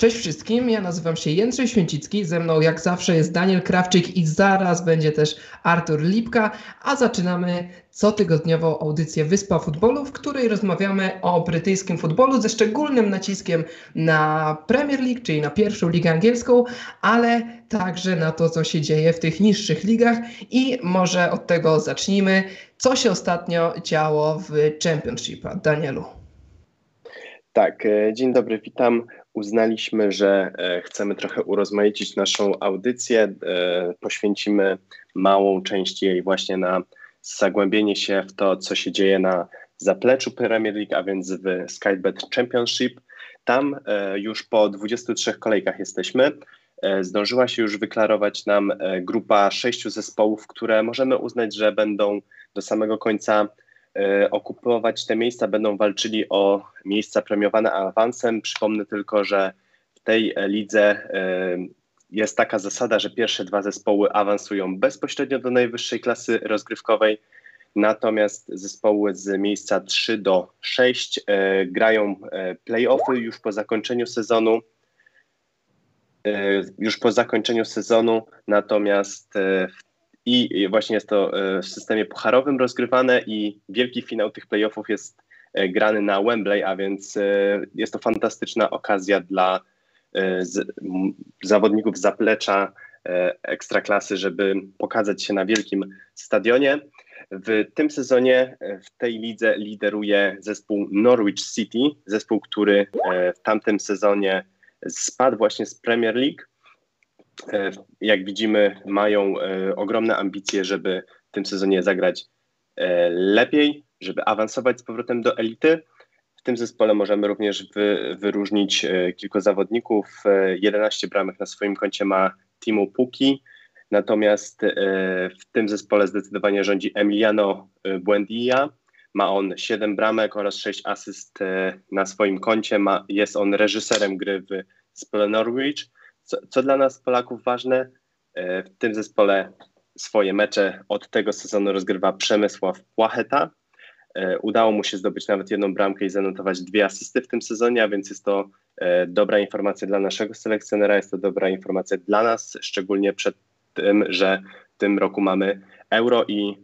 Cześć wszystkim, ja nazywam się Jędrzej Święcicki, ze mną jak zawsze jest Daniel Krawczyk i zaraz będzie też Artur Lipka, a zaczynamy cotygodniową audycję Wyspa Futbolu, w której rozmawiamy o brytyjskim futbolu ze szczególnym naciskiem na Premier League, czyli na pierwszą ligę angielską, ale także na to, co się dzieje w tych niższych ligach i może od tego zacznijmy. Co się ostatnio działo w Championship, Danielu? Tak, e, dzień dobry, witam uznaliśmy, że e, chcemy trochę urozmaicić naszą audycję. E, poświęcimy małą część jej właśnie na zagłębienie się w to, co się dzieje na zapleczu Premier League, a więc w Skybet Championship. Tam e, już po 23 kolejkach jesteśmy. Zdążyła się już wyklarować nam grupa sześciu zespołów, które możemy uznać, że będą do samego końca okupować te miejsca, będą walczyli o miejsca premiowane awansem. Przypomnę tylko, że w tej lidze e, jest taka zasada, że pierwsze dwa zespoły awansują bezpośrednio do najwyższej klasy rozgrywkowej, natomiast zespoły z miejsca 3 do 6 e, grają playoffy już po zakończeniu sezonu. Już po zakończeniu sezonu, natomiast w i właśnie jest to e, w systemie pucharowym rozgrywane i wielki finał tych playoffów jest e, grany na Wembley, a więc e, jest to fantastyczna okazja dla zawodników zaplecza ekstraklasy, żeby pokazać się na wielkim stadionie. W tym sezonie w tej lidze lideruje zespół Norwich City, zespół, który w tamtym sezonie spadł właśnie z Premier League jak widzimy, mają e, ogromne ambicje, żeby w tym sezonie zagrać e, lepiej, żeby awansować z powrotem do elity. W tym zespole możemy również wy, wyróżnić kilku zawodników. 11 bramek na swoim koncie ma Timo Puki, natomiast w tym zespole zdecydowanie rządzi Emiliano Buendia. Ma on 7 bramek oraz 6 asyst na swoim koncie. Ma, jest on reżyserem gry w zespole Norwich co, co dla nas, Polaków, ważne, e, w tym zespole swoje mecze od tego sezonu rozgrywa Przemysław Płacheta. E, udało mu się zdobyć nawet jedną bramkę i zanotować dwie asysty w tym sezonie, a więc jest to e, dobra informacja dla naszego selekcjonera, jest to dobra informacja dla nas, szczególnie przed tym, że w tym roku mamy euro i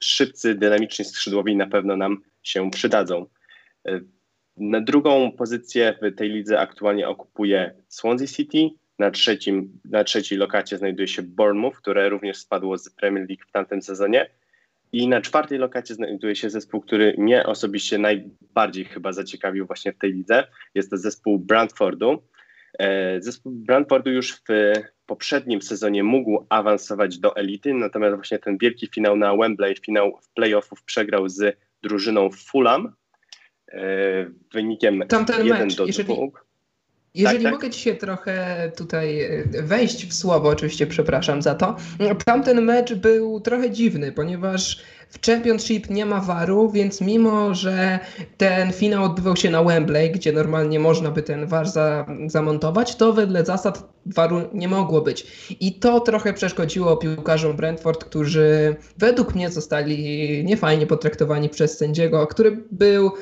szybcy, dynamiczni skrzydłowi na pewno nam się przydadzą. Na drugą pozycję w tej lidze aktualnie okupuje Swansea City. Na, trzecim, na trzeciej lokacie znajduje się Bournemouth, które również spadło z Premier League w tamtym sezonie. I na czwartej lokacie znajduje się zespół, który mnie osobiście najbardziej chyba zaciekawił właśnie w tej lidze. Jest to zespół Brentfordu. E, zespół Brentfordu już w poprzednim sezonie mógł awansować do elity, natomiast właśnie ten wielki finał na Wembley, finał w playoffów przegrał z drużyną Fulham, wynikiem Tamten 1 mecz, do 2. Jeżeli, jeżeli tak, tak? mogę ci się trochę tutaj e, wejść w słowo, oczywiście przepraszam za to. Tamten mecz był trochę dziwny, ponieważ w Championship nie ma waru, więc mimo, że ten finał odbywał się na Wembley, gdzie normalnie można by ten war za, zamontować, to wedle zasad waru nie mogło być. I to trochę przeszkodziło piłkarzom Brentford, którzy według mnie zostali niefajnie potraktowani przez sędziego, który był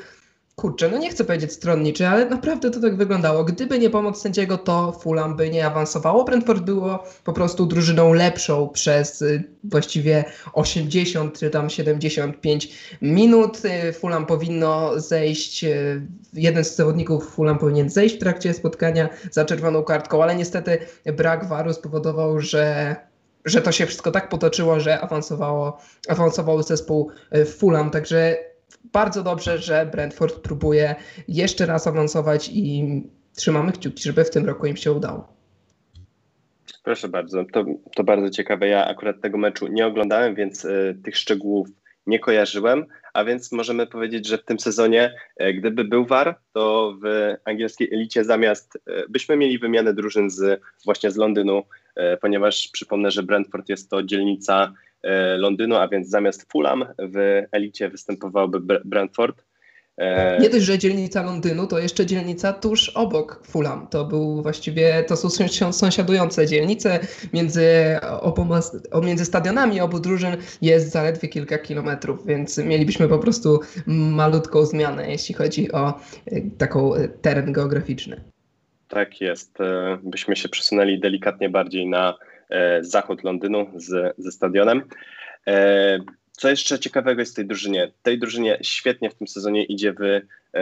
kurczę, no nie chcę powiedzieć stronniczy, ale naprawdę to tak wyglądało. Gdyby nie pomoc sędziego, to Fulham by nie awansowało. Brentford było po prostu drużyną lepszą przez y, właściwie 80 czy tam 75 minut. Y, Fulham powinno zejść, y, jeden z zawodników Fulham powinien zejść w trakcie spotkania za czerwoną kartką, ale niestety brak waru spowodował, że że to się wszystko tak potoczyło, że awansowało, awansował zespół Fulham, także bardzo dobrze, że Brentford próbuje jeszcze raz awansować i trzymamy kciuki, żeby w tym roku im się udało. Proszę bardzo, to, to bardzo ciekawe. Ja akurat tego meczu nie oglądałem, więc y, tych szczegółów nie kojarzyłem, a więc możemy powiedzieć, że w tym sezonie, y, gdyby był VAR, to w angielskiej elicie zamiast, y, byśmy mieli wymianę drużyn z, właśnie z Londynu, ponieważ przypomnę, że Brentford jest to dzielnica Londynu, a więc zamiast Fulham w elicie występowałby Brentford. E, Nie dość, że dzielnica Londynu, to jeszcze dzielnica tuż obok Fulham. To był właściwie, to są sąsiadujące dzielnice. Między, oboma, między stadionami obu drużyn jest zaledwie kilka kilometrów, więc mielibyśmy po prostu malutką zmianę, jeśli chodzi o e, taką teren geograficzny. Tak jest. E, byśmy się przesunęli delikatnie bardziej na e, zachód Londynu z, ze stadionem. E, co jeszcze ciekawego jest w tej drużynie? Tej drużynie świetnie w tym sezonie idzie w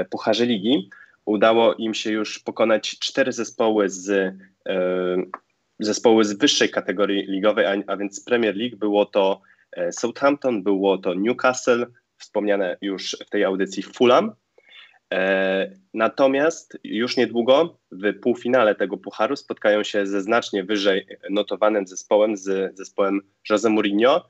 Pucharze Ligi. Udało im się już pokonać cztery zespoły z zespoły z wyższej kategorii ligowej, a, a więc Premier League. Było to Southampton, było to Newcastle, wspomniane już w tej audycji Fulham E, natomiast już niedługo w półfinale tego pucharu spotkają się ze znacznie wyżej notowanym zespołem, z zespołem Jose Mourinho.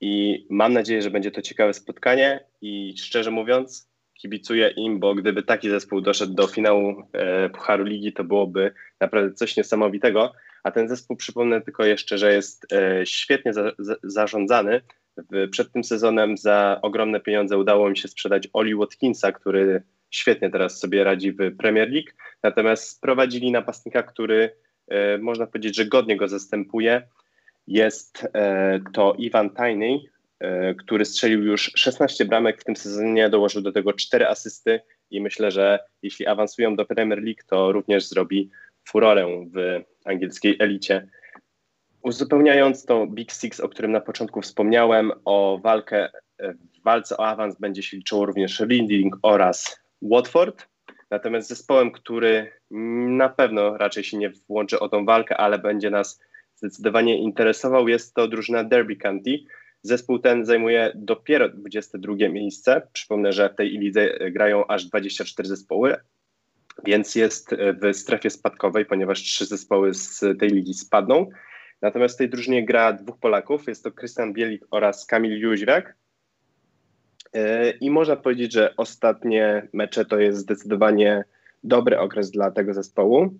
I mam nadzieję, że będzie to ciekawe spotkanie. I szczerze mówiąc kibicuję im, bo gdyby taki zespół doszedł do finału e, Pucharu Ligi, to byłoby naprawdę coś niesamowitego, a ten zespół przypomnę tylko jeszcze, że jest e, świetnie za, za, zarządzany. Przed tym sezonem za ogromne pieniądze udało mi się sprzedać Oli Watkinsa, który świetnie teraz sobie radzi w Premier League, natomiast sprowadzili napastnika, który e, można powiedzieć, że godnie go zastępuje. Jest e, to Ivan Tajny, e, który strzelił już 16 bramek w tym sezonie, dołożył do tego 4 asysty i myślę, że jeśli awansują do Premier League, to również zrobi furorę w angielskiej elicie. Uzupełniając to Big Six, o którym na początku wspomniałem, o walkę, w walce o awans będzie się liczyło również Reading oraz Watford, natomiast zespołem, który na pewno raczej się nie włączy o tą walkę, ale będzie nas zdecydowanie interesował, jest to drużyna Derby County. Zespół ten zajmuje dopiero 22 miejsce. Przypomnę, że w tej lidze grają aż 24 zespoły, więc jest w strefie spadkowej, ponieważ trzy zespoły z tej ligi spadną. Natomiast w tej drużynie gra dwóch Polaków, jest to Krystian Bielik oraz Kamil Jóźwiak. E, I można powiedzieć, że ostatnie mecze to jest zdecydowanie dobry okres dla tego zespołu.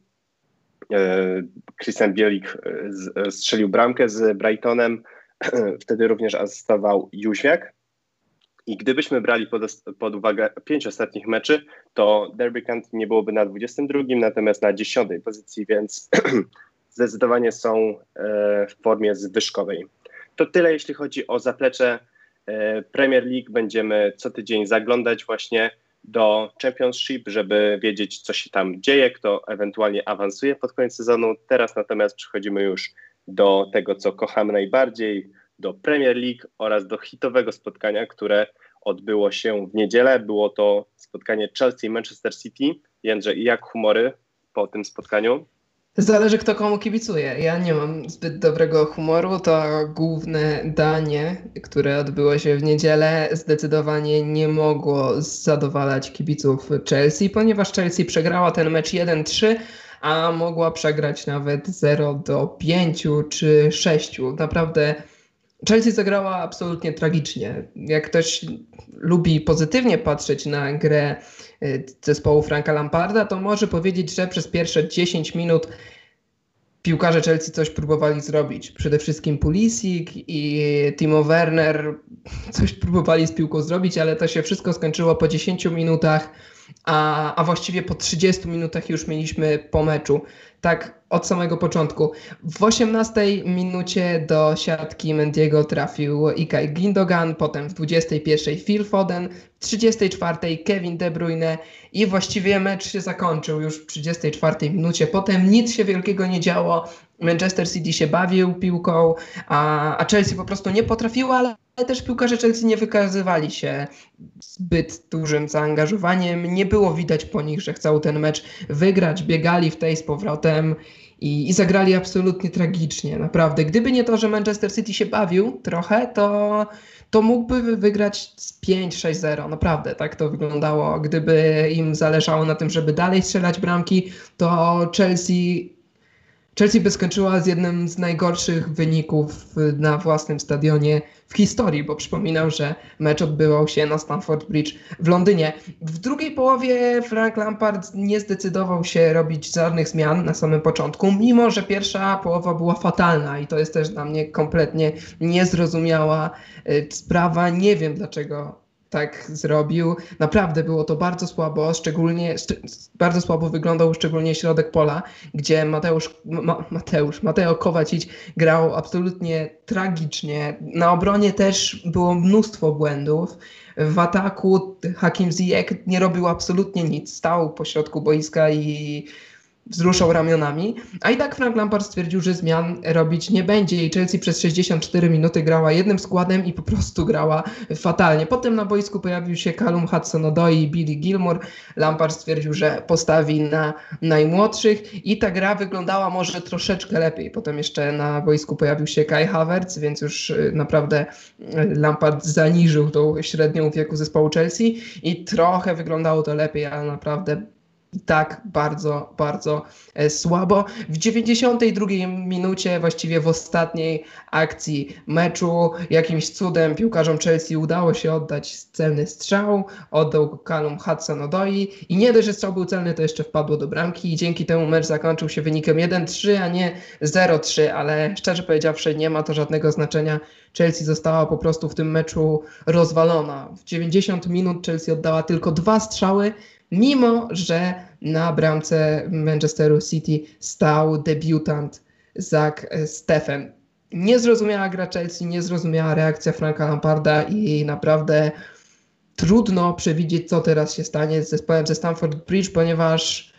E, Christian Bielik e, strzelił bramkę z Brightonem, wtedy również asystował Jóźwiak. I gdybyśmy brali pod, pod, uwagę pięć ostatnich meczy, to Derby County nie byłoby na 22, natomiast na 10 pozycji, więc zdecydowanie są w formie zwyżkowej. To tyle, jeśli chodzi o zaplecze Premier League będziemy co tydzień zaglądać właśnie do Championship, żeby wiedzieć, co się tam dzieje, kto ewentualnie awansuje pod koniec sezonu. Teraz natomiast przechodzimy już do tego, co kochamy najbardziej, do Premier League oraz do hitowego spotkania, które odbyło się w niedzielę. Było to spotkanie Chelsea-Manchester City. Jędrzej, jak humory po tym spotkaniu? Zależy kto komu kibicuje. Ja nie mam zbyt dobrego humoru. To główne danie, które odbyło się w niedzielę, zdecydowanie nie mogło zadowalać kibiców Chelsea, ponieważ Chelsea przegrała ten mecz 1-3, a mogła przegrać nawet 0 do 5 czy 6. Naprawdę Chelsea zagrała absolutnie tragicznie. Jak ktoś lubi pozytywnie patrzeć na grę y, zespołu Franka Lamparda, to może powiedzieć, że przez pierwsze 10 minut piłkarze Chelsea coś próbowali zrobić. Przede wszystkim Pulisic i Timo Werner coś próbowali z piłką zrobić, ale to się wszystko skończyło po 10 minutach, a, a właściwie po 30 minutach już mieliśmy po meczu tak od samego początku. W 18 minucie do siatki Mendiego trafił Ikay Gindogan, potem w 21 Phil Foden, w 34 Kevin De Bruyne i właściwie mecz się zakończył już w 34 minucie. Potem nic się wielkiego nie działo. Manchester City się bawił piłką, a, a Chelsea po prostu nie potrafiło, ale też piłkarze Chelsea nie wykazywali się zbyt dużym zaangażowaniem. Nie było widać po nich, że chcą ten mecz wygrać. Biegali w tej z powrotem i, i zagrali absolutnie tragicznie. Naprawdę. Gdyby nie to, że Manchester City się bawił trochę, to, to mógłby wygrać z 5-6-0. Naprawdę tak to wyglądało. Gdyby im zależało na tym, żeby dalej strzelać bramki, to Chelsea Chelsea by skończyła z jednym z najgorszych wyników na własnym stadionie w historii, bo przypominam, że mecz odbywał się na Stamford Bridge w Londynie. W drugiej połowie Frank Lampard nie zdecydował się robić żadnych zmian na samym początku, mimo że pierwsza połowa była fatalna i to jest też dla mnie kompletnie niezrozumiała y, sprawa. Nie wiem dlaczego tak zrobił. Naprawdę było to bardzo słabo, szczególnie bardzo słabo wyglądał szczególnie środek pola, gdzie Mateusz, Ma, Mateusz, Mateo Kowacic grał absolutnie tragicznie. Na obronie też było mnóstwo błędów. W ataku Hakim Ziyech nie robił absolutnie nic. Stał po środku boiska i wzruszał ramionami, a i tak Frank Lampard stwierdził, że zmian robić nie będzie i Chelsea przez 64 minuty grała jednym składem i po prostu grała fatalnie. Potem na boisku pojawił się Callum Hudson-Odoi i Billy Gilmore. Lampard stwierdził, że postawi na najmłodszych i ta gra wyglądała może troszeczkę lepiej. Potem jeszcze na boisku pojawił się Kai Havertz, więc już y, naprawdę y, Lampard zaniżył tą średnią wieku zespołu Chelsea i trochę wyglądało to lepiej, ale naprawdę tak bardzo, bardzo e, słabo. W 92 minucie, właściwie w ostatniej akcji meczu, jakimś cudem piłkarzom Chelsea udało się oddać celny strzał, oddał Callum Hudson-Odoi i nie dość, że strzał był celny, to jeszcze wpadło do bramki i dzięki temu mecz zakończył się wynikiem 1-3, a nie 0-3, ale szczerze powiedziawszy nie ma to żadnego znaczenia. Chelsea została po prostu w tym meczu rozwalona. W 90 minut Chelsea oddała tylko dwa strzały, mimo że na bramce Manchesteru City stał debiutant Zach Steffen. Niezrozumiała gra Chelsea, niezrozumiała reakcja Franka Lamparda i naprawdę trudno przewidzieć, co teraz się stanie z zespołem ze Stamford Bridge, ponieważ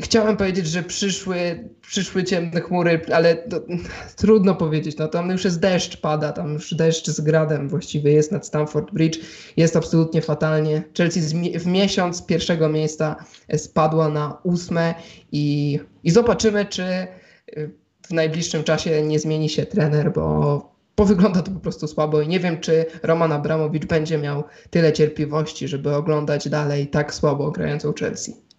chciałem powiedzieć, że przyszły, przyszły ciemne chmury, ale to, trudno powiedzieć. No, tam już jest deszcz pada, tam już deszcz z gradem właściwie jest nad Stamford Bridge. Jest absolutnie fatalnie. Chelsea w miesiąc pierwszego miejsca spadła na ósme i, i zobaczymy, czy y, w najbliższym czasie nie zmieni się trener, bo bo wygląda to po prostu słabo i nie wiem, czy Roman Abramowicz będzie miał tyle cierpliwości, żeby oglądać dalej tak słabo grającą Chelsea.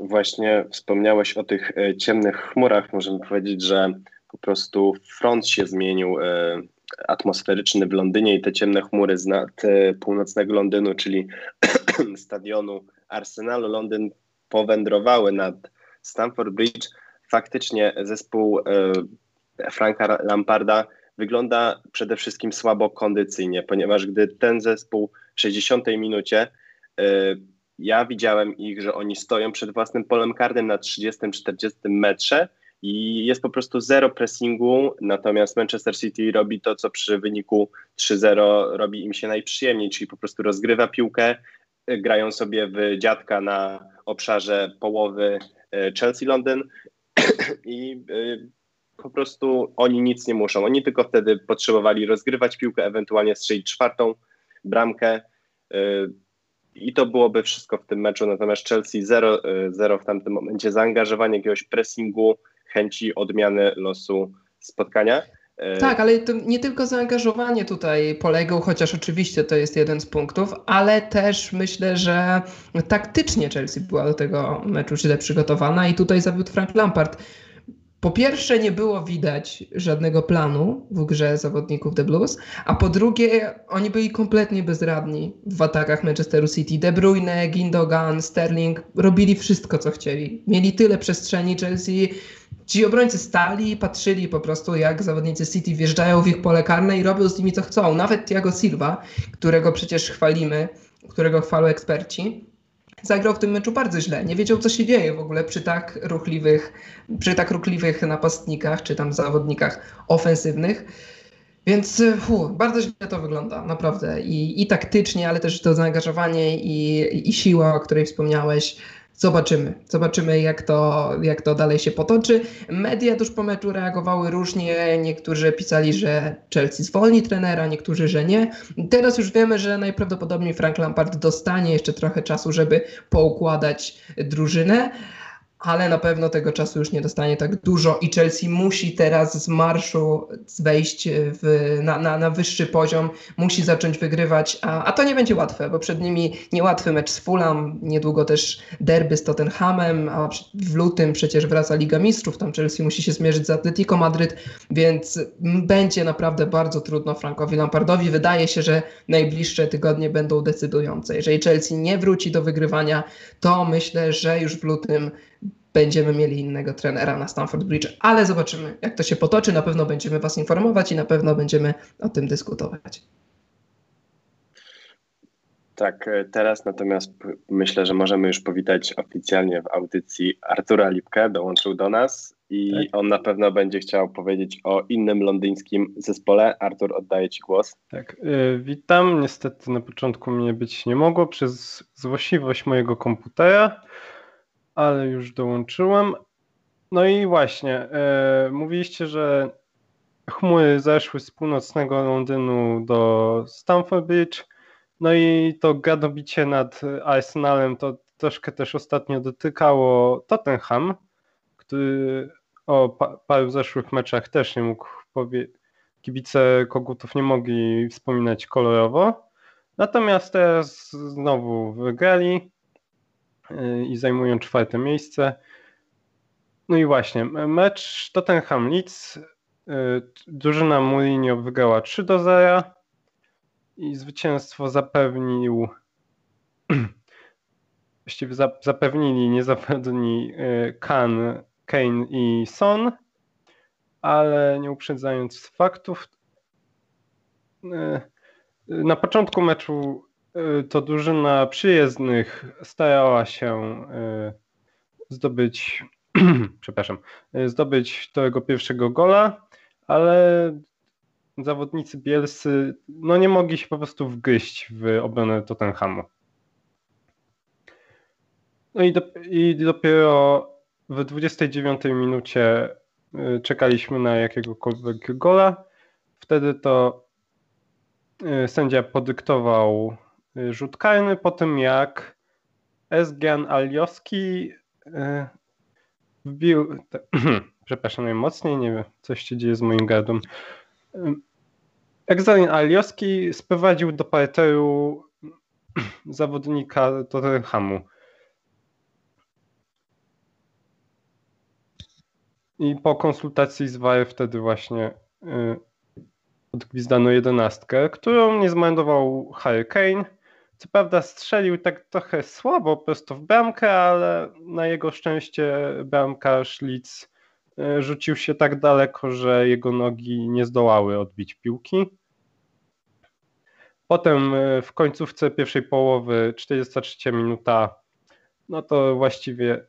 Właśnie wspomniałeś o tych e, ciemnych chmurach. Możemy powiedzieć, że po prostu front się zmienił e, atmosferyczny w Londynie i te ciemne chmury z nad e, północnego Londynu, czyli stadionu Arsenalu Londyn powędrowały nad Stamford Bridge. Faktycznie zespół Franka Lamparda wygląda przede wszystkim słabo kondycyjnie, ponieważ gdy ten zespół w 60 minucie ja widziałem ich, że oni stoją przed własnym polem karnym na 30-40 metrze i jest po prostu zero pressingu, natomiast Manchester City robi to, co przy wyniku 3-0 robi im się najprzyjemniej, czyli po prostu rozgrywa piłkę, grają sobie w dziadka na obszarze połowy e, Chelsea Londyn i e, po prostu oni nic nie muszą. Oni tylko wtedy potrzebowali rozgrywać piłkę, ewentualnie strzelić czwartą bramkę i to byłoby wszystko w tym meczu. Natomiast Chelsea zero, e, zero w tamtym momencie zaangażowania, jakiegoś pressingu, chęci odmiany losu spotkania. E, tak, ale to nie tylko zaangażowanie tutaj polegał, chociaż oczywiście to jest jeden z punktów, ale też myślę, że taktycznie Chelsea była do tego meczu źle przygotowana i tutaj zawiódł Frank Lampard po pierwsze nie było widać żadnego planu w grze zawodników The Blues, a po drugie oni byli kompletnie bezradni w atakach Manchesteru City. De Bruyne, Gindogan, Sterling robili wszystko co chcieli. Mieli tyle przestrzeni Chelsea. Ci obrońcy stali, patrzyli po prostu jak zawodnicy City wjeżdżają w ich pole karne i robią z nimi co chcą. Nawet Thiago Silva, którego przecież chwalimy, którego chwalą eksperci, zagrał w tym meczu bardzo źle. Nie wiedział, co się dzieje w ogóle przy tak ruchliwych, przy tak ruchliwych napastnikach, czy tam zawodnikach ofensywnych. Więc fu, bardzo źle to wygląda, naprawdę. I, I taktycznie, ale też to zaangażowanie i, i siła, o której wspomniałeś, Zobaczymy. Zobaczymy, jak to, jak to dalej się potoczy. Media tuż po meczu reagowały różnie. Niektórzy pisali, że Chelsea zwolni trenera, niektórzy, że nie. Teraz już wiemy, że najprawdopodobniej Frank Lampard dostanie jeszcze trochę czasu, żeby poukładać drużynę ale na pewno tego czasu już nie dostanie tak dużo i Chelsea musi teraz z marszu wejść w, na, na, na wyższy poziom, musi zacząć wygrywać, a, a to nie będzie łatwe, bo przed nimi niełatwy mecz z Fulham, niedługo też derby z Tottenhamem, a w lutym przecież wraca Liga Mistrzów, tam Chelsea musi się zmierzyć z Atletico Madryt, więc będzie naprawdę bardzo trudno Frankowi Lampardowi. Wydaje się, że najbliższe tygodnie będą decydujące. Jeżeli Chelsea nie wróci do wygrywania, to myślę, że już w lutym będziemy mieli innego trenera na Stamford Bridge, ale zobaczymy, jak to się potoczy. Na pewno będziemy Was informować i na pewno będziemy o tym dyskutować. Tak, e, teraz natomiast myślę, że możemy już powitać oficjalnie w audycji Artura Lipkę, dołączył do nas i tak. on na pewno będzie chciał powiedzieć o innym londyńskim zespole. Artur, oddaję Ci głos. Tak, yy, witam. Niestety na początku mnie być nie mogło przez złośliwość mojego komputera. Ale już dołączyłem. No i właśnie, e, mówiliście, że chmury zeszły z północnego Londynu do Stamford Bridge. No i to gadobicie nad Arsenalem to troszkę też ostatnio dotykało Tottenham, który o pa paru zeszłych meczach też nie mógł powiedzieć, kibice Kogutów nie mogli wspominać kolorowo. Natomiast teraz znowu wygrali i zajmują czwarte miejsce. No i właśnie, mecz Tottenham Leeds. Y, drużyna Mourinho wygrała 3 do 0 i zwycięstwo zapewnił właściwie zapewnili niezawodni y, Kan, Kane i Son, ale nie uprzedzając faktów, na początku meczu to drużyna przyjezdnych starała się zdobyć przepraszam, zdobyć tego pierwszego gola, ale zawodnicy bielscy no nie mogli się po prostu wgryźć w obronę Tottenhamu. No i, do, i dopiero w 29 minucie y, czekaliśmy na jakiegokolwiek gola. Wtedy to y, sędzia podyktował y, rzut karny po tym jak Esgian Alioski wbił, te, przepraszam najmocniej, nie wiem, coś się dzieje z moim gardłem. Egzalin Alioski sprowadził do parteru zawodnika Tottenhamu. I po konsultacji z VAR wtedy właśnie y, odgwizdano jedenastkę, którą nie zmarnował Harry Kane. Co prawda strzelił tak trochę słabo prosto w bramkę, ale na jego szczęście bramkarz Leeds y, rzucił się tak daleko, że jego nogi nie zdołały odbić piłki. Potem y, w końcówce pierwszej połowy, 43 minuta, no to właściwie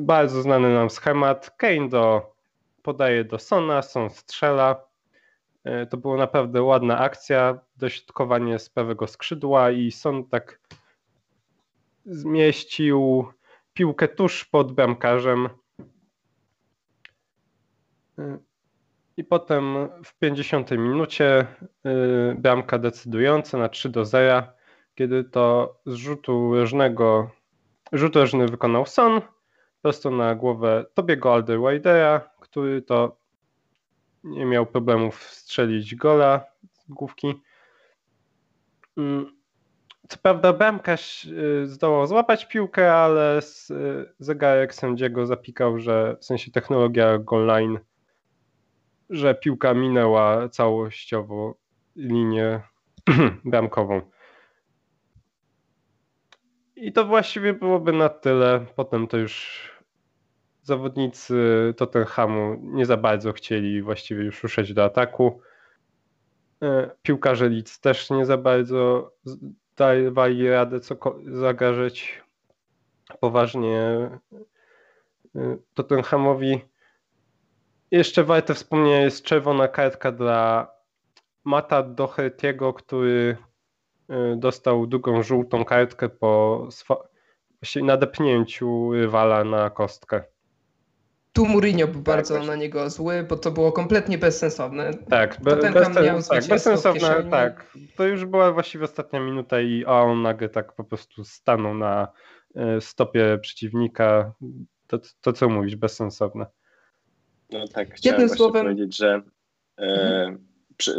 bardzo znany nam schemat. Kane do, podaje do Sona, Son strzela. E, to była naprawdę ładna akcja, dośrodkowanie z prawego skrzydła i Son tak zmieścił piłkę tuż pod bramkarzem. E, I potem w 50 minucie e, bramka decydująca na 3 do 0, kiedy to z rzutu rożnego rzut rożny wykonał Son, prosto na głowę Tobiego Alderweidera, który to nie miał problemów strzelić gola z główki. Mm, co prawda bramkarz y, zdołał złapać piłkę, ale y, zegarek sędziego zapikał, że w sensie technologia goal line, że piłka minęła całościowo linię bramkową. I to właściwie byłoby na tyle. Potem to już zawodnicy Tottenhamu nie za bardzo chcieli właściwie już ruszać do ataku. E, piłkarze Leeds też nie za bardzo dawali radę co zagarzyć poważnie e, Tottenhamowi. Jeszcze warte wspomnienia jest czerwona kartka dla Mata Doherty'ego, który e, dostał drugą żółtą kartkę po nadepnięciu rywala na kostkę. Tu Mourinho był tak, bardzo na niego zły, bo to było kompletnie bezsensowne. Tak, be, bez, tak bezsensowne, tak. To już była właściwie ostatnia minuta i on nagle tak po prostu stanął na e, stopie przeciwnika. To, to co mówisz, bezsensowne. No tak, chciałem Jednym słowem... powiedzieć, że e, mhm.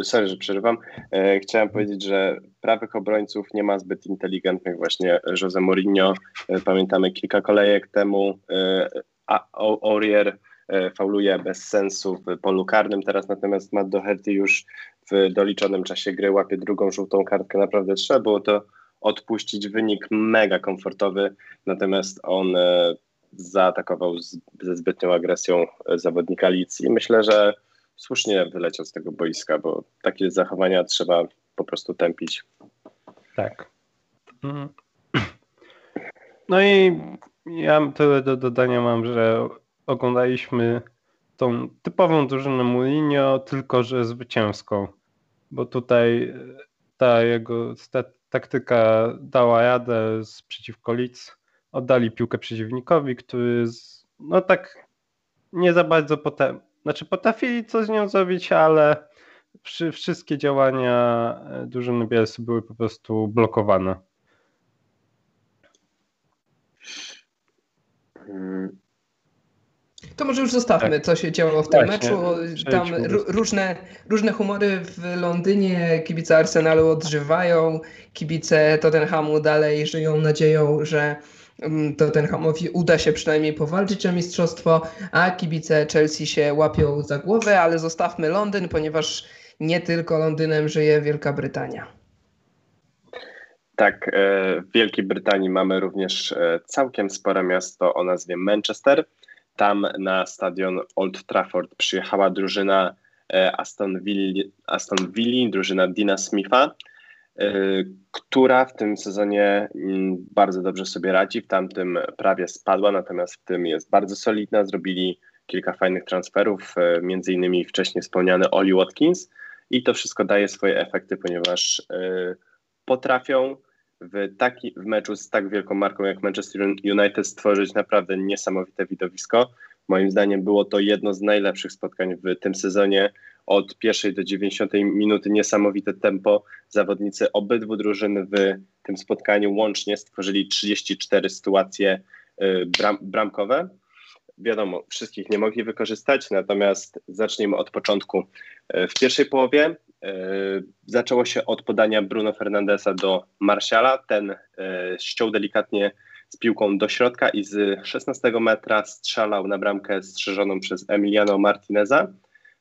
sorry, że przerywam. E, chciałem powiedzieć, że prawych obrońców nie ma zbyt inteligentnych właśnie Jose Mourinho. E, pamiętamy kilka kolejek temu e, a Aurier e, fauluje bez sensu w polu karnym teraz, natomiast Matt Doherty już w doliczonym czasie gry łapie drugą żółtą kartkę. Naprawdę trzeba było to odpuścić. Wynik mega komfortowy, natomiast on e, zaatakował z, ze zbytnią agresją zawodnika Leeds i myślę, że słusznie wyleciał z tego boiska, bo takie zachowania trzeba po prostu tępić. Tak. Mhm. No i ja tyle do dodania mam, że oglądaliśmy tą typową drużynę Mourinho, tylko że zwycięską, bo tutaj ta jego taktyka dała radę z przeciwko Leeds. oddali piłkę przeciwnikowi, który z, no tak nie za bardzo potem, znaczy potrafili coś z nią zrobić, ale wszystkie działania e, drużyny Bielsy były po prostu blokowane. To może już zostawmy, tak. co się działo w tym Właśnie, meczu. Tam różne, różne humory w Londynie. Kibice Arsenalu odżywają, kibice Tottenhamu dalej żyją nadzieją, że mm, Tottenhamowi uda się przynajmniej powalczyć o mistrzostwo, a kibice Chelsea się łapią za głowę, ale zostawmy Londyn, ponieważ nie tylko Londynem żyje Wielka Brytania. Tak, e, w Wielkiej Brytanii mamy również e, całkiem spore miasto o nazwie Manchester. Tam na stadion Old Trafford przyjechała drużyna e, Aston Villa, Aston drużyna Dina Smitha, która w tym sezonie mm, bardzo dobrze sobie radzi. W tamtym prawie spadła, natomiast w tym jest bardzo solidna. Zrobili kilka fajnych transferów, między innymi wcześniej wspomniany Oli Watkins i to wszystko daje swoje efekty, ponieważ potrafią w, taki, w meczu z tak wielką marką jak Manchester United stworzyć naprawdę niesamowite widowisko. Moim zdaniem było to jedno z najlepszych spotkań w tym sezonie. Od pierwszej do 90 minuty niesamowite tempo. Zawodnicy obydwu drużyn w tym spotkaniu łącznie stworzyli 34 sytuacje y, bram, bramkowe. Wiadomo, wszystkich nie mogli wykorzystać, natomiast zacznijmy od początku. Y, w pierwszej połowie zaczęło się od podania Bruno Fernandesa do Marsiala. Ten e, ściął delikatnie z piłką do środka i z 16 metra strzelał na bramkę strzeżoną przez Emiliano Martineza.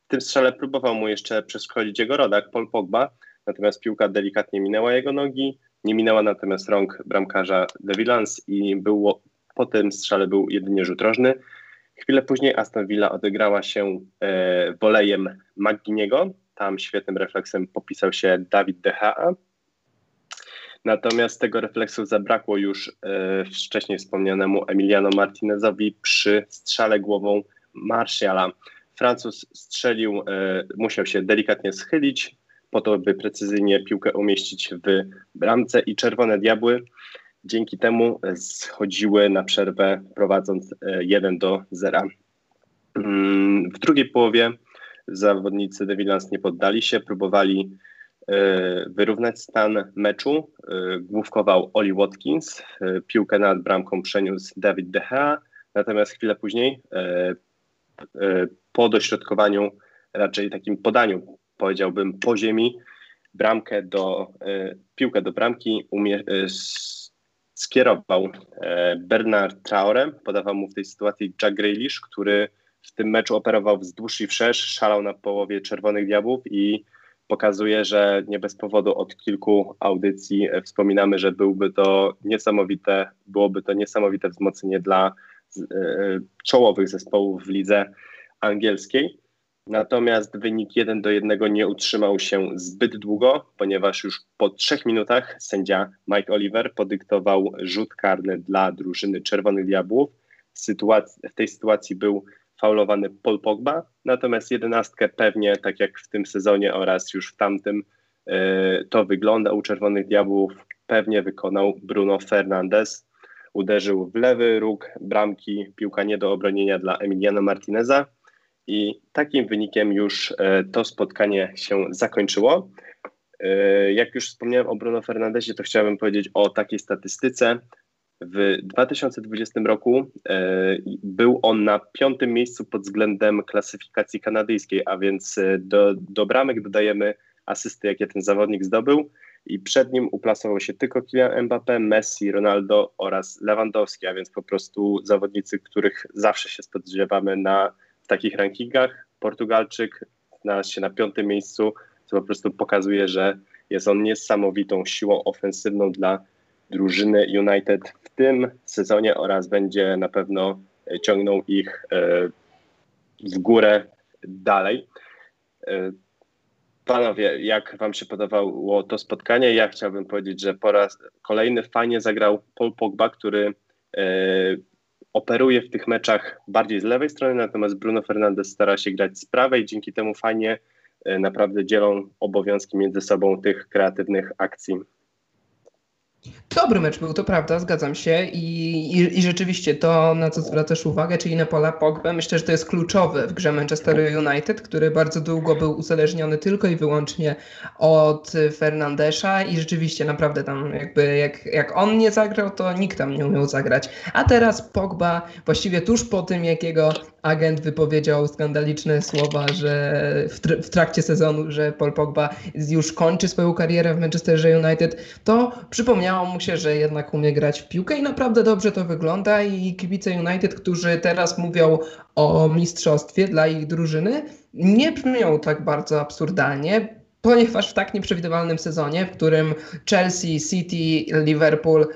W tym strzale próbował mu jeszcze przeszkodzić jego rodak, Paul Pogba, natomiast piłka delikatnie minęła jego nogi, nie minęła natomiast rąk bramkarza De Villans i było, po tym strzale był jedynie rzut rożny. Chwilę później Aston Villa odegrała się e, wolejem Magginiego, tam świetnym refleksem popisał się Dawid Deha. Natomiast tego refleksu zabrakło już e, wcześniej wspomnianemu Emiliano Martinezowi przy strzale głową Martiala. Francuz strzelił, e, musiał się delikatnie schylić po to, by precyzyjnie piłkę umieścić w bramce i Czerwone Diabły dzięki temu schodziły na przerwę prowadząc 1 e, do 0. Mm, w drugiej połowie zawodnicy De Villans nie poddali się, próbowali e, wyrównać stan meczu. E, główkował Oli Watkins, e, piłkę nad bramką przeniósł David De Gea, natomiast chwilę później po dośrodkowaniu, raczej takim podaniu, powiedziałbym, po ziemi, bramkę do, piłkę do bramki umie, skierował Bernard Traore, podawał mu w tej sytuacji Jack Grealish, który w tym meczu operował wzdłuż i wszerz, szalał na połowie Czerwonych Diabłów i pokazuje, że nie bez powodu od kilku audycji wspominamy, że byłby to niesamowite, byłoby to niesamowite wzmocnienie dla e, czołowych zespołów w lidze angielskiej. Natomiast wynik 1 do 1 nie utrzymał się zbyt długo, ponieważ już po trzech minutach sędzia Mike Oliver podyktował rzut karny dla drużyny Czerwonych Diabłów. w tej sytuacji był faulowany Paul Pogba, natomiast jedenastkę pewnie, tak jak w tym sezonie oraz już w tamtym, e, to wygląda u Czerwonych Diabłów, pewnie wykonał Bruno Fernandes. Uderzył w lewy róg bramki, piłka nie do obronienia dla Emiliano Martineza i takim wynikiem już e, to spotkanie się zakończyło. E, jak już wspomniałem o Bruno Fernandesie, to chciałbym powiedzieć o takiej statystyce. W 2020 roku e, był on na piątym miejscu pod względem klasyfikacji kanadyjskiej, a więc e, do, do bramek dodajemy asysty, jakie ten zawodnik zdobył i przed nim uplasował się tylko Kylian Mbappé, Messi, Ronaldo oraz Lewandowski, a więc po prostu zawodnicy, których zawsze się spodziewamy na takich rankingach. Portugalczyk znalazł się na piątym miejscu, co po prostu pokazuje, że jest on niesamowitą siłą ofensywną dla drużyny United w tym sezonie oraz będzie na pewno ciągnął ich e, w górę dalej. E, panowie, jak Wam się podobało to spotkanie? Ja chciałbym powiedzieć, że po raz kolejny fajnie zagrał Paul Pogba, który e, operuje w tych meczach bardziej z lewej strony, natomiast Bruno Fernandes stara się grać z prawej, dzięki temu fajnie naprawdę dzielą obowiązki między sobą tych kreatywnych akcji Dobry mecz był, to prawda, zgadzam się I, i, i rzeczywiście to, na co zwracasz uwagę, czyli na Pola Pogba, myślę, że to jest kluczowe w grze Manchester United, który bardzo długo był uzależniony tylko i wyłącznie od Fernandesza i rzeczywiście naprawdę tam jakby jak, jak on nie zagrał, to nikt tam nie umiał zagrać. A teraz Pogba właściwie tuż po tym, jak jego agent wypowiedział skandaliczne słowa, że w, tr w trakcie sezonu, że Paul Pogba już kończy swoją karierę w Manchesterze United, to przypomniało mu się, że jednak umie grać w piłkę i naprawdę dobrze to wygląda i kibice United, którzy teraz mówią o mistrzostwie dla ich drużyny, nie brzmią tak bardzo absurdalnie, ponieważ w tak nieprzewidywalnym sezonie, w którym Chelsea, City, Liverpool,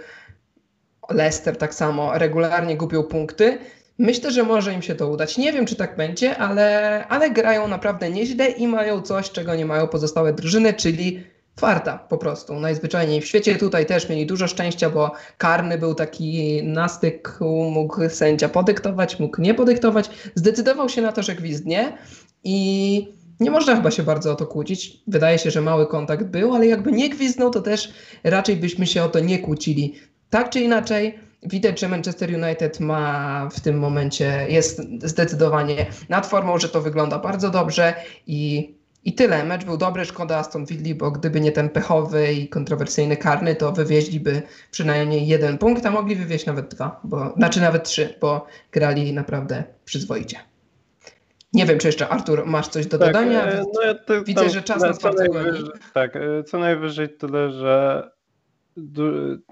Leicester tak samo regularnie gubią punkty, Myślę, że może im się to udać. Nie wiem, czy tak będzie, ale, ale grają naprawdę nieźle i mają coś, czego nie mają pozostałe drużyny, czyli farta po prostu. Najzwyczajniej w świecie tutaj też mieli dużo szczęścia, bo karny był taki na styku, mógł sędzia podyktować, mógł nie podyktować. Zdecydował się na to, że gwizdnie i nie można chyba się bardzo o to kłócić. Wydaje się, że mały kontakt był, ale jakby nie gwizdnął, to też raczej byśmy się o to nie kłócili. Tak czy inaczej, widać, że Manchester United ma w tym momencie, jest zdecydowanie nad formą, że to wygląda bardzo dobrze i, i tyle. Mecz był dobry, szkoda Aston Villa, bo gdyby nie ten pechowy i kontrowersyjny karny, to wywieźliby przynajmniej jeden punkt, a mogli wywieźć nawet dwa, bo, znaczy nawet trzy, bo grali naprawdę przyzwoicie. Nie wiem, czy jeszcze Artur masz coś do tak, dodania? E, no ja Widzę, że czas nas bardzo goni. Tak, e, co najwyżej tyle, że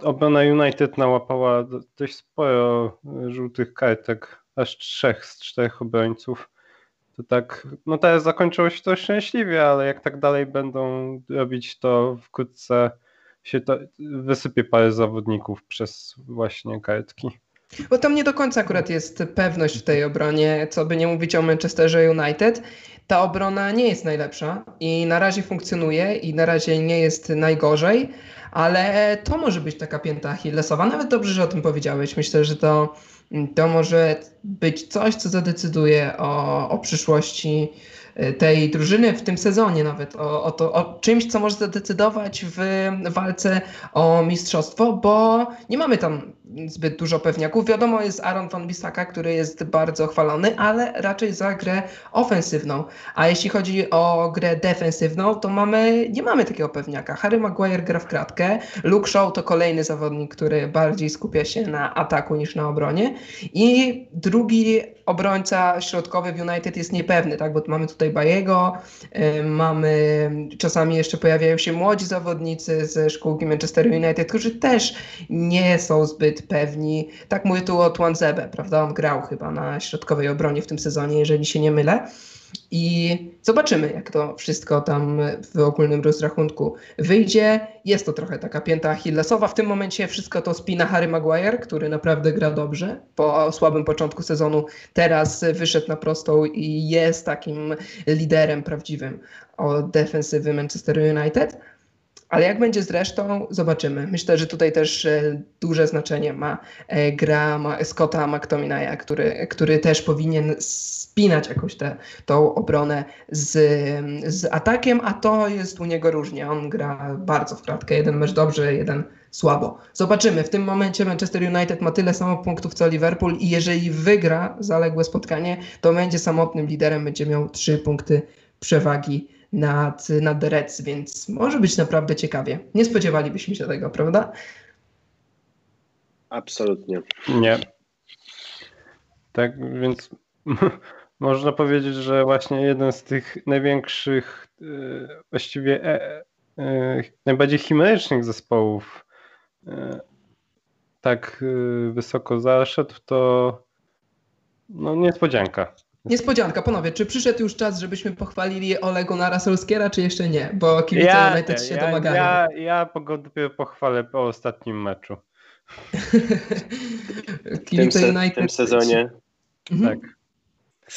obrona United nałapała dość sporo żółtych kartek, aż trzech z czterech obrońców. To tak, no teraz zakończyło się to szczęśliwie, ale jak tak dalej będą robić, to wkrótce się to wysypie parę zawodników przez właśnie kartki. Bo tam nie do końca akurat jest pewność w tej obronie, co by nie mówić o Manchesterze United. Ta obrona nie jest najlepsza i na razie funkcjonuje i na razie nie jest najgorzej, ale to może być taka pięta Achillesowa. Nawet dobrze, że o tym powiedziałeś. Myślę, że to, to może być coś, co zadecyduje o, o przyszłości y, tej drużyny w tym sezonie nawet, o, o, to, o czymś, co może zadecydować w walce o mistrzostwo, bo nie mamy tam zbyt dużo pewniaków. Wiadomo, jest Aaron van Bissaka, który jest bardzo chwalony, ale raczej za grę ofensywną. A jeśli chodzi o grę defensywną, to mamy, nie mamy takiego pewniaka. Harry Maguire gra w kratkę, Luke Shaw to kolejny zawodnik, który bardziej skupia się na ataku niż na obronie i drugi obrońca środkowy w United jest niepewny, tak? bo mamy tutaj Bajego, yy, mamy czasami jeszcze pojawiają się młodzi zawodnicy ze szkółki Manchester United, którzy też nie są zbyt pewni. Tak mówię tu o Twanzebe, prawda? On grał chyba na środkowej obronie w tym sezonie, jeżeli się nie mylę. I zobaczymy, jak to wszystko tam w ogólnym rozrachunku wyjdzie. Jest to trochę taka pięta Achillesowa. W tym momencie wszystko to spina Harry Maguire, który naprawdę gra dobrze. Po słabym początku sezonu teraz wyszedł na prostą i jest takim liderem prawdziwym o defensywy Manchester United. Ale jak będzie z resztą, zobaczymy. Myślę, że tutaj też e, duże znaczenie ma e, gra Scotta McTominaya, który, który też powinien spinać jakąś tę tą obronę z, z atakiem, a to jest u niego różnie. On gra bardzo w. Jeden mecz dobrze, jeden słabo. Zobaczymy. W tym momencie Manchester United ma tyle samo punktów co Liverpool i jeżeli wygra zaległe spotkanie, to będzie samotnym liderem, będzie miał trzy punkty przewagi nad, nad Reds, więc może być naprawdę ciekawie. Nie spodziewalibyśmy się tego, prawda? Absolutnie. Nie. Tak więc można powiedzieć, że właśnie jeden z tych największych, e, właściwie e, e, najbardziej chimerycznych zespołów tak wysoko zaszedł, to no niespodzianka. Niespodzianka, panowie, czy przyszedł już czas, żebyśmy pochwalili Olego Nara Solskiera, czy jeszcze nie? Bo kibice ja, United się ja, domagają. Ja, ja go dopiero pochwalę po ostatnim meczu. w tym, United... w tym sezonie mhm. tak.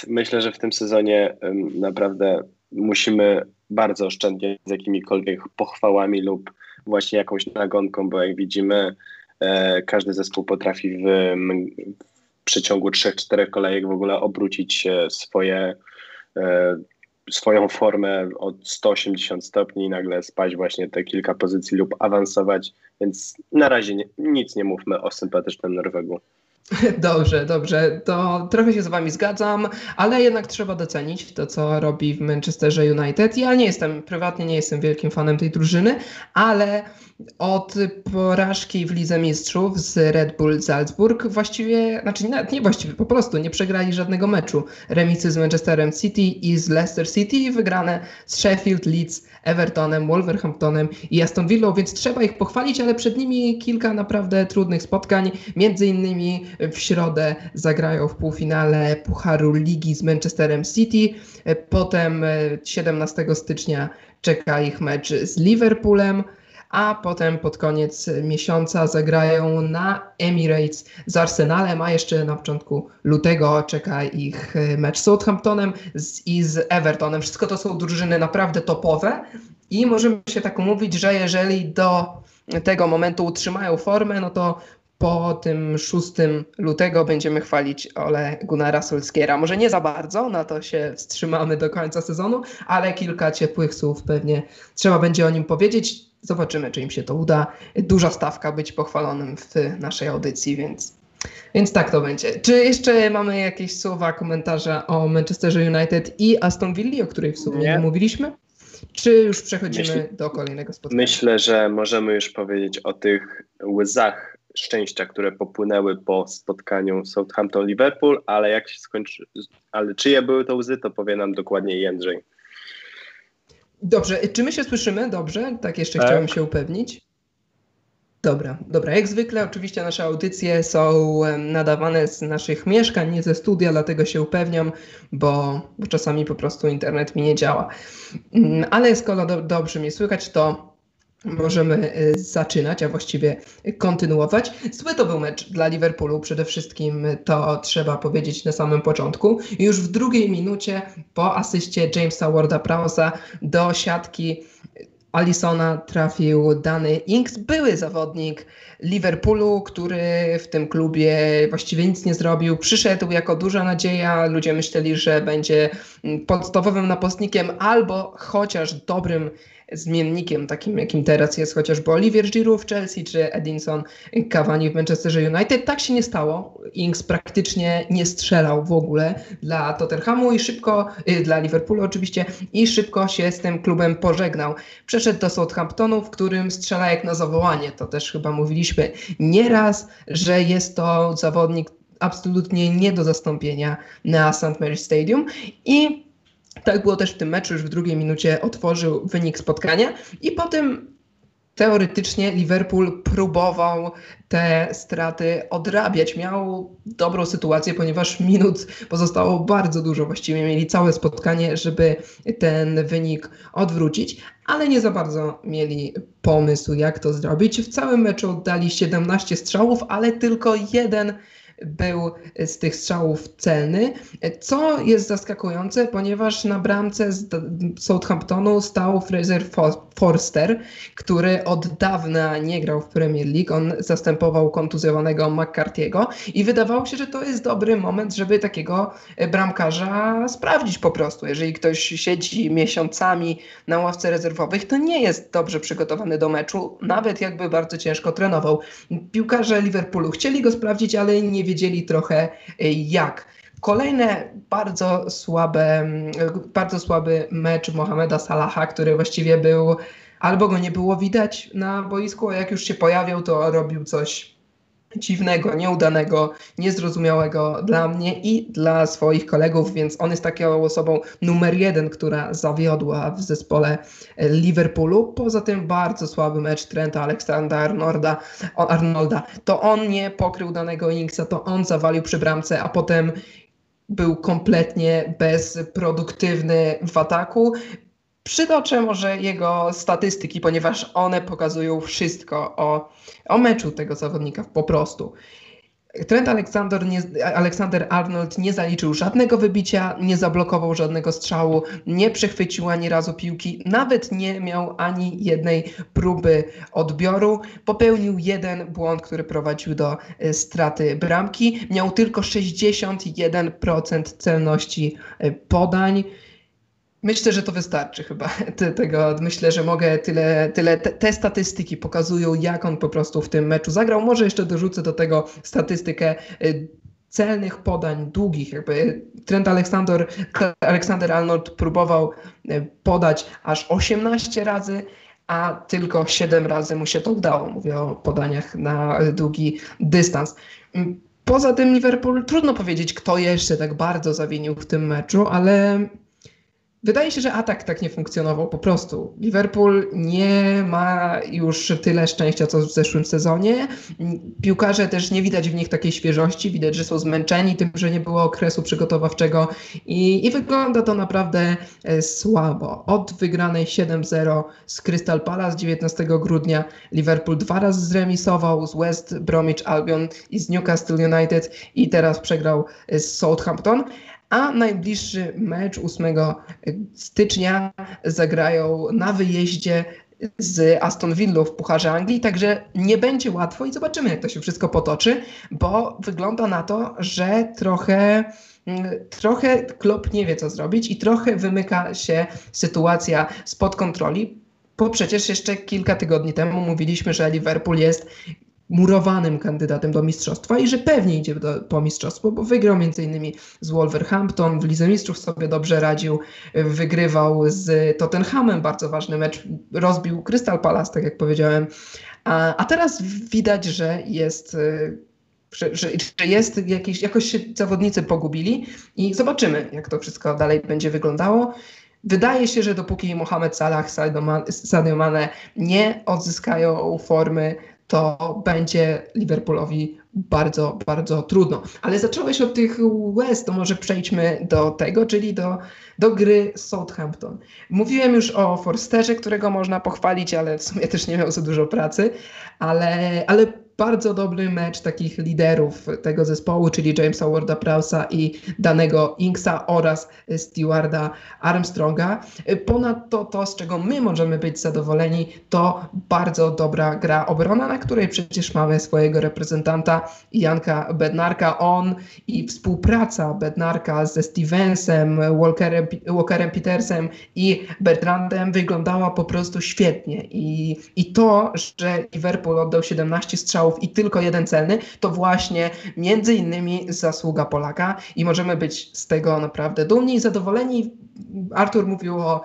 Myślę, że w tym sezonie um, naprawdę musimy bardzo oszczędnie z jakimikolwiek pochwałami lub właśnie jakąś nagonką, bo jak widzimy, e, każdy zespół potrafi w, w przeciągu 3-4 kolejek w ogóle obrócić swoje, e, swoją formę od 180 stopni i nagle spaść właśnie te kilka pozycji lub awansować, więc na razie nic nie mówmy o sympatycznym Norwegu. Dobrze, dobrze. To trochę się z Wami zgadzam, ale jednak trzeba docenić to, co robi w Manchesterze United. Ja nie jestem, prywatnie nie jestem wielkim fanem tej drużyny, ale od porażki w Lidze Mistrzów z Red Bull Salzburg właściwie, znaczy nie, nie właściwie, po prostu nie przegrali żadnego meczu. Remisy z Manchesterem City i z Leicester City i wygrane z Sheffield, Leeds, Evertonem, Wolverhamptonem i Aston Villą, więc trzeba ich pochwalić, ale przed nimi kilka naprawdę trudnych spotkań. Między innymi w środę zagrają w półfinale Pucharu Ligi z Manchesterem City. Potem 17 stycznia czeka ich mecz z Liverpoolem a potem pod koniec miesiąca zagrają na Emirates z Arsenalem, a jeszcze na początku lutego czeka ich mecz z Southamptonem i z Evertonem. Wszystko to są drużyny naprawdę topowe i możemy się tak umówić, że jeżeli do tego momentu utrzymają formę, no to po tym 6 lutego będziemy chwalić Ole Gunnara Solskiera. Może nie za bardzo, na to się wstrzymamy do końca sezonu, ale kilka ciepłych słów pewnie trzeba będzie o nim powiedzieć. Zobaczymy, czy im się to uda. Duża stawka być pochwalonym w naszej audycji, więc, więc tak to będzie. Czy jeszcze mamy jakieś słowa, komentarze o Manchesterze United i Aston Villa, o której w sumie nie, mówiliśmy? Czy już przechodzimy Myśl, do kolejnego spotkania? Myślę, że możemy już powiedzieć o tych łzach szczęścia, które popłynęły po spotkaniu Southampton-Liverpool, ale jak się skończy, ale czyje były to łzy, to powie nam dokładnie Jędrzej. Dobrze, czy my się słyszymy? Dobrze, tak jeszcze tak. chciałem się upewnić. Dobra, dobra. Jak zwykle oczywiście nasze audycje są nadawane z naszych mieszkań, nie ze studia, dlatego się upewniam, bo, bo czasami po prostu internet mi nie działa. Mm, ale skoro do, dobrze mnie słychać, to możemy y, zaczynać, a właściwie kontynuować. Zły to był mecz dla Liverpoolu, przede wszystkim to trzeba powiedzieć na samym początku. Już w drugiej minucie po asyście Jamesa Warda-Prowse'a do siatki Alisona trafił dany Inks, były zawodnik Liverpoolu, który w tym klubie właściwie nic nie zrobił. Przyszedł jako duża nadzieja. Ludzie myśleli, że będzie podstawowym napastnikiem albo chociaż dobrym zmiennikiem, takim jakim teraz jest chociażby Olivier Giroud w Chelsea czy Edinson Cavani w Manchesterze United. Tak się nie stało. Ings praktycznie nie strzelał w ogóle dla Tottenhamu i szybko, y, dla Liverpoolu oczywiście, i szybko się z tym klubem pożegnał. Przeszedł do Southamptonu, w którym strzela jak na zawołanie. To też chyba mówiliśmy nieraz, że jest to zawodnik absolutnie nie do zastąpienia na St. Mary's Stadium i tak było też w tym meczu, już w drugiej minucie otworzył wynik spotkania i potem teoretycznie Liverpool próbował te straty odrabiać. Miał dobrą sytuację, ponieważ minut pozostało bardzo dużo. Właściwie mieli całe spotkanie, żeby ten wynik odwrócić, ale nie za bardzo mieli pomysł, jak to zrobić. W całym meczu oddali 17 strzałów, ale tylko jeden był z tych strzałów celny, co jest zaskakujące, ponieważ na bramce Southamptonu stał Fraser Forster, który od dawna nie grał w Premier League. On zastępował kontuzjowanego McCarthy'ego i wydawało się, że to jest dobry moment, żeby takiego bramkarza sprawdzić po prostu. Jeżeli ktoś siedzi miesiącami na ławce rezerwowych, to nie jest dobrze przygotowany do meczu, nawet jakby bardzo ciężko trenował. Piłkarze Liverpoolu chcieli go sprawdzić, ale nie wiedzieli trochę y, jak. Kolejne bardzo słabe, bardzo słaby mecz Mohameda Salaha, który właściwie był, albo go nie było widać na boisku, a jak już się pojawił, to robił coś dziwnego, nieudanego, niezrozumiałego dla mnie i dla swoich kolegów, więc on jest taką osobą numer jeden, która zawiodła w zespole Liverpoolu. Poza tym bardzo słaby mecz Trenta Aleksandra Arnolda. To on nie pokrył danego Inksa, to on zawalił przy bramce, a potem był kompletnie bezproduktywny w ataku. Przytoczę może jego statystyki, ponieważ one pokazują wszystko o, o meczu tego zawodnika po prostu. Trent Alexander, nie, Alexander Arnold nie zaliczył żadnego wybicia, nie zablokował żadnego strzału, nie przechwycił ani razu piłki, nawet nie miał ani jednej próby odbioru. Popełnił jeden błąd, który prowadził do e, straty bramki. Miał tylko 61% celności e, podań Myślę, że to wystarczy chyba tego. Myślę, że mogę tyle, tyle te, te, statystyki pokazują, jak on po prostu w tym meczu zagrał. Może jeszcze dorzucę do tego statystykę y, celnych podań długich. Jakby Trent Alexander, Alexander Arnold próbował y, podać aż 18 razy, a tylko 7 razy mu się to udało. Mówię o podaniach na długi dystans. Mm, poza tym Liverpool trudno powiedzieć, kto jeszcze tak bardzo zawinił w tym meczu, ale Wydaje się, że atak tak nie funkcjonował po prostu. Liverpool nie ma już tyle szczęścia, co w zeszłym sezonie. Piłkarze też nie widać w nich takiej świeżości, widać, że są zmęczeni tym, że nie było okresu przygotowawczego i, i wygląda to naprawdę e, słabo. Od wygranej 7-0 z Crystal Palace 19 grudnia Liverpool dwa razy zremisował z West Bromwich Albion i z Newcastle United i teraz przegrał z Southampton a najbliższy mecz 8 stycznia zagrają na wyjeździe z Aston Villa w Pucharze Anglii, także nie będzie łatwo i zobaczymy, jak to się wszystko potoczy, bo wygląda na to, że trochę trochę Klopp nie wie, co zrobić i trochę wymyka się sytuacja spod kontroli, bo przecież jeszcze kilka tygodni temu mówiliśmy, że Liverpool jest murowanym kandydatem do mistrzostwa i że pewnie idzie do, po mistrzostwo, bo wygrał m.in. z Wolverhampton, w Lidze Mistrzów sobie dobrze radził, wygrywał z Tottenhamem bardzo ważny mecz, rozbił Crystal Palace, tak jak powiedziałem, a, a teraz widać, że jest e, że, że, że, jest jakieś, jakoś się zawodnicy pogubili i zobaczymy, jak to wszystko dalej będzie wyglądało. Wydaje się, że dopóki Mohamed Salah, Sadio Mane nie odzyskają formy, to będzie Liverpoolowi bardzo, bardzo trudno. Ale zacząłeś od tych West, to może przejdźmy do tego, czyli do, do gry Southampton. Mówiłem już o Forsterze, którego można pochwalić, ale w sumie też nie miał za dużo pracy, ale, ale bardzo dobry mecz takich liderów tego zespołu, czyli Jamesa Warda Prowsa i danego Inksa oraz Stewarda Armstronga. Ponadto to, z czego my możemy być zadowoleni, to bardzo dobra gra obrona, na której przecież mamy swojego reprezentanta Janka Bednarka. On i współpraca Bednarka ze Stevensem, Walkerem, Walkerem Petersem i Bertrandem wyglądała po prostu świetnie. I, I to, że Liverpool oddał 17 strzałów i tylko jeden celny, to właśnie między innymi zasługa Polaka i możemy być z tego naprawdę dumni i zadowoleni. Artur mówił o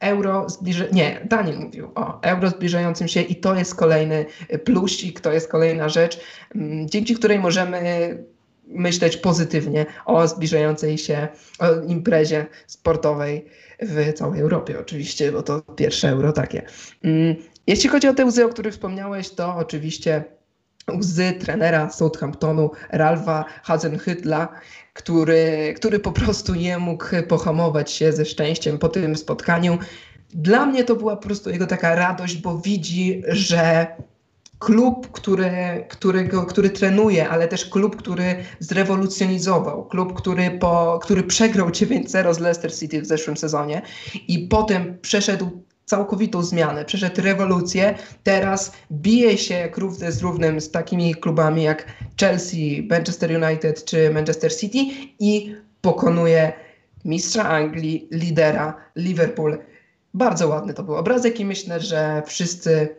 euro zbliża... nie, Daniel mówił o euro zbliżającym się i to jest kolejny plusik, to jest kolejna rzecz, mm, dzięki której możemy myśleć pozytywnie o zbliżającej się imprezie sportowej w całej Europie oczywiście, bo to pierwsze euro takie. Mm, jeśli chodzi o te łzy, o których wspomniałeś, to oczywiście łzy trenera Southamptonu Ralfa Hasenhytla, który, który po prostu nie mógł pohamować się ze szczęściem po tym spotkaniu. Dla mnie to była po prostu jego taka radość, bo widzi, że klub, który, którego, który trenuje, ale też klub, który zrewolucjonizował, klub, który, po, który przegrał 9-0 z Leicester City w zeszłym sezonie i potem przeszedł całkowitą zmianę, przeszedł rewolucję, teraz bije się jak równy z równym z takimi klubami jak Chelsea, Manchester United czy Manchester City i pokonuje mistrza Anglii, lidera Liverpool. Bardzo ładny to był obrazek i myślę, że wszyscy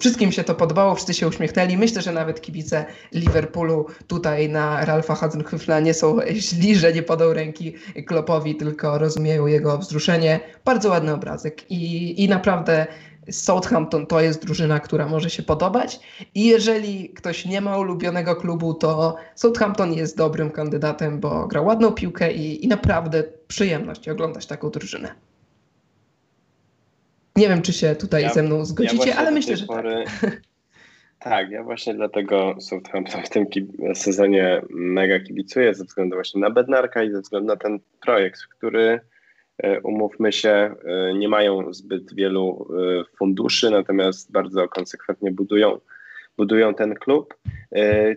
wszystkim się to podobało, wszyscy się uśmiechnęli. Myślę, że nawet kibice Liverpoolu tutaj na Ralfa Hasenhüttla nie są źli, że nie podał ręki Klopowi, tylko rozumieją jego wzruszenie. Bardzo ładny obrazek i, i naprawdę Southampton to jest drużyna, która może się podobać i jeżeli ktoś nie ma ulubionego klubu, to Southampton jest dobrym kandydatem, bo gra ładną piłkę i, i naprawdę przyjemność oglądać taką drużynę. Nie wiem, czy się tutaj ja, ze mną zgodzicie, ja ale myślę, że pory... tak. Tak, ja właśnie dlatego Southampton w tym sezonie mega kibicuję ze względu właśnie na Bednarka i ze względu na ten projekt, który e, umówmy się, e, nie mają zbyt wielu e, funduszy, natomiast bardzo konsekwentnie budują, budują ten klub.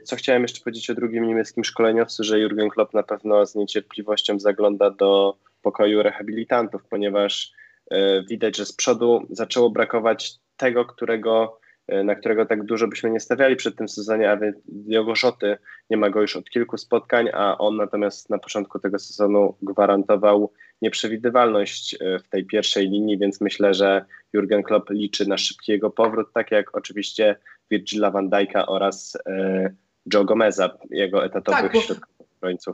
Co chciałem jeszcze powiedzieć o drugim niemieckim szkoleniowcu, że Jurgen Klopp na pewno z niecierpliwością zagląda do pokoju rehabilitantów, ponieważ widać, że z przodu zaczęło brakować tego, którego e, na którego tak dużo byśmy nie stawiali przed tym sezonie, a Diogo Szoty nie ma go już od kilku spotkań, a on natomiast na początku tego sezonu gwarantował nieprzewidywalność e, w tej pierwszej linii, więc myślę, że Jurgen Klopp liczy na szybki jego powrót, tak jak oczywiście Virgila van Dijk'a oraz e, Joe Gomeza, jego etatowych tak, środkowych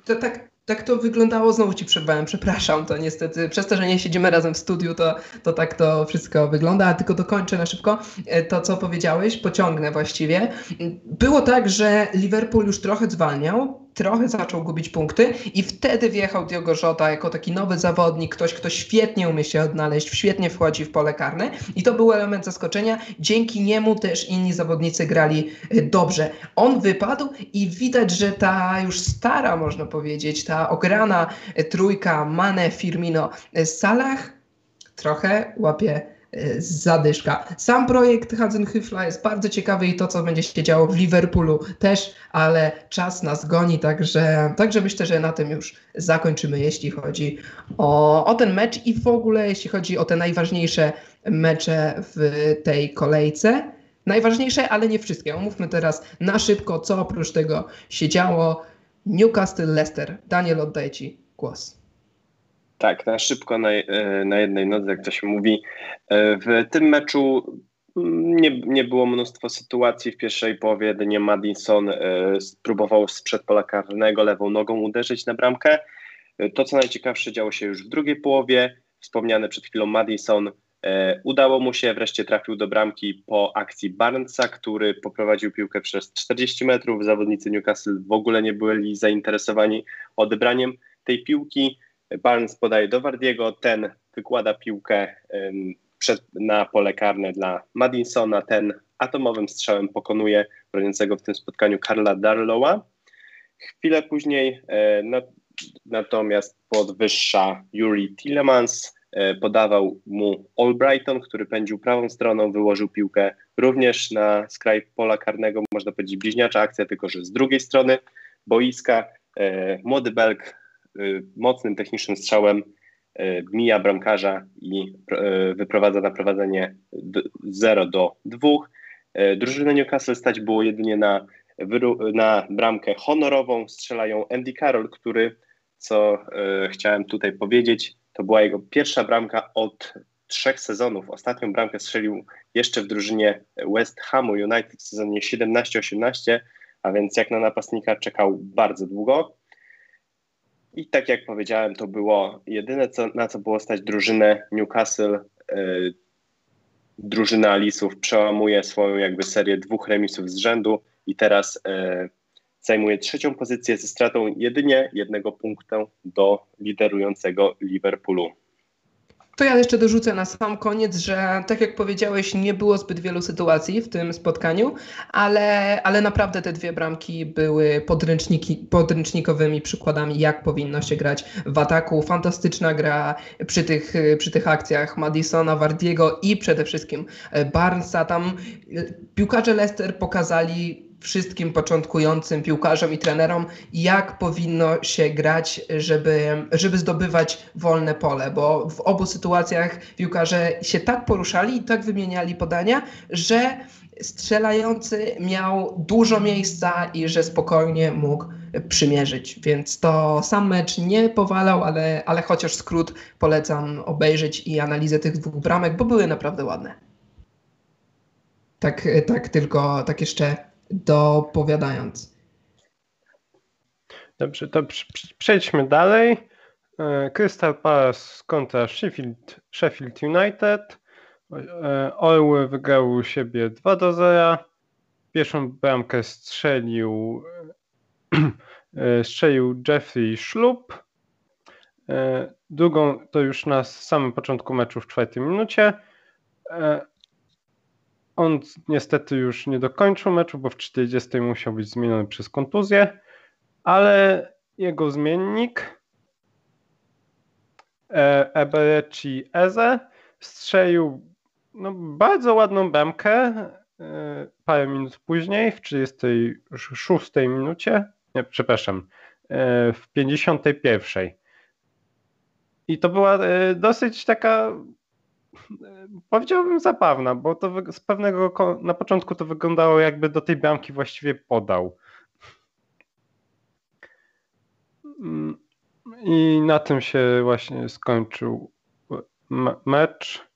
To, tak, tak to wyglądało, znowu ci przerwałem, przepraszam, to niestety przez to, że nie siedzimy razem w studiu, to, to tak to wszystko wygląda, a tylko dokończę na szybko e, to, co powiedziałeś, pociągnę właściwie. Było tak, że Liverpool już trochę zwalniał, trochę zaczął gubić punkty i wtedy wjechał Diogo Jota jako taki nowy zawodnik, ktoś, kto świetnie umie się odnaleźć, świetnie wchodzi w pole karne i to był element zaskoczenia. Dzięki niemu też inni zawodnicy grali e, dobrze. On wypadł i widać, że ta już stara, można powiedzieć, ta ograna e, trójka Mane, Firmino, e, Salah trochę łapie E, zadyszka. Sam projekt Hazenhyfla jest bardzo ciekawy i to, co będzie się działo w Liverpoolu też, ale czas nas goni, także, także myślę, że na tym już zakończymy, jeśli chodzi o, o ten mecz i w ogóle jeśli chodzi o te najważniejsze mecze w tej kolejce. Najważniejsze, ale nie wszystkie. Omówmy teraz na szybko, co oprócz tego się działo. Newcastle Leicester. Daniel, oddaję Ci głos. Tak, na szybko, na, e, na jednej nodze, jak to się mówi. E, w tym meczu mm, nie, nie było mnóstwo sytuacji. W pierwszej połowie jedynie Madison e, spróbował sprzed pola karnego lewą nogą uderzyć na bramkę. To, co najciekawsze, działo się już w drugiej połowie. Wspomniany przed chwilą Madison udało mu się, wreszcie trafił do bramki po akcji Barnesa, który poprowadził piłkę przez 40 metrów. Zawodnicy Newcastle w ogóle nie byli zainteresowani odebraniem tej piłki. Barnes podaje do Wardiego, ten wykłada piłkę przed, na pole karne dla Madinsona, ten atomowym strzałem pokonuje broniącego w tym spotkaniu Karla Darlowa. Chwilę później e, natomiast podwyższa Yuri Tillemans, e, podawał mu Albrighton, który pędził prawą stroną, wyłożył piłkę również na skraj pola karnego, można powiedzieć bliźniacza akcja, tylko że z drugiej strony boiska. E, młody Belg Y, mocnym technicznym strzałem mija bramkarza i wyprowadza na prowadzenie 0 do 2. Drużynę Newcastle stać było jedynie na, na bramkę honorową. Strzelają Andy Carroll, który, co chciałem tutaj powiedzieć, to była jego pierwsza bramka od trzech sezonów. Ostatnią bramkę strzelił jeszcze w drużynie West Hamu United w sezonie 17-18, a więc jak na napastnika czekał bardzo długo. I tak jak powiedziałem, to było jedyne, co, na co było stać drużynę Newcastle. Yy, drużyna Alisów przełamuje swoją jakby serię dwóch remisów z rzędu i teraz yy, zajmuje trzecią pozycję ze stratą jedynie jednego punktu do liderującego Liverpoolu. To ja jeszcze dorzucę na sam koniec, że tak jak powiedziałeś, nie było zbyt wielu sytuacji w tym spotkaniu, ale, ale naprawdę te dwie bramki były podręczniki, podręcznikowymi przykładami, jak powinno się grać w ataku. Fantastyczna gra przy tych, przy tych akcjach Madisona, Wardiego i przede wszystkim Barnesa. Tam piłkarze Leicester pokazali wszystkim początkującym piłkarzom i trenerom, jak powinno się grać, żeby, żeby zdobywać wolne pole, bo w obu sytuacjach piłkarze się tak poruszali i tak wymieniali podania, że strzelający miał dużo miejsca i że spokojnie mógł przymierzyć. Więc to sam mecz nie powalał, ale, ale chociaż skrót polecam obejrzeć i analizę tych dwóch bramek, bo były naprawdę ładne. Tak, tak tylko, tak jeszcze dopowiadając. Dobrze, to przejdźmy dalej. E, Crystal Palace kontra Sheffield, Sheffield United. E, Orły wygrały u siebie 2 do 0. Pierwszą bramkę strzelił, e, strzelił Jeffrey Schlup. Drugą to już na samym początku meczu w czwartej minucie. On niestety już nie dokończył meczu, bo w 40 musiał być zmieniony przez kontuzję, ale jego zmiennik e, Ebereci Eze strzelił no, bardzo ładną bramkę e, parę minut później, w 36 minucie, nie, przepraszam, e, w 51. I to była dosyć taka powiedziałbym zabawna, bo to z pewnego na początku to wyglądało jakby do tej bramki właściwie podał. Mm, I na tym się właśnie skończył mecz,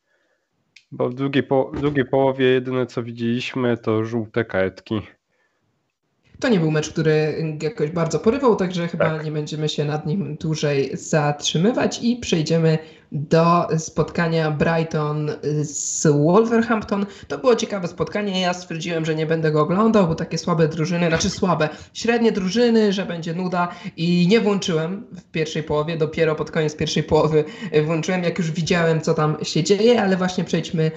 bo w drugiej, po drugiej połowie jedyne co widzieliśmy to żółte kartki. To nie był mecz, który jakoś bardzo porywał, także chyba tak. nie będziemy się nad nim dłużej zatrzymywać i przejdziemy do spotkania Brighton z Wolverhampton. To było ciekawe spotkanie. Ja stwierdziłem, że nie będę go oglądał, bo takie słabe drużyny, znaczy słabe, średnie drużyny, że będzie nuda i nie włączyłem w pierwszej połowie. Dopiero pod koniec pierwszej połowy włączyłem, jak już widziałem, co tam się dzieje, ale właśnie przejdźmy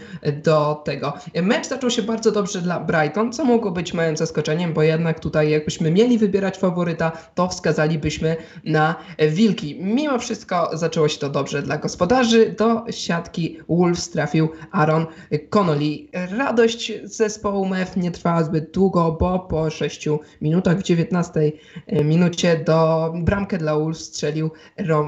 do tego. Mecz zaczął się bardzo dobrze dla Brighton, co mogło być małym zaskoczeniem, bo jednak tutaj, jakbyśmy mieli wybierać faworyta, to wskazalibyśmy na Wilki. Mimo wszystko zaczęło się to dobrze dla gospodarstwa gospodarzy do siatki Wolves trafił Aaron Connolly. Radość zespołu MEF nie trwała zbyt długo, bo po 6 minutach w 19 minucie do bramkę dla Wolves strzelił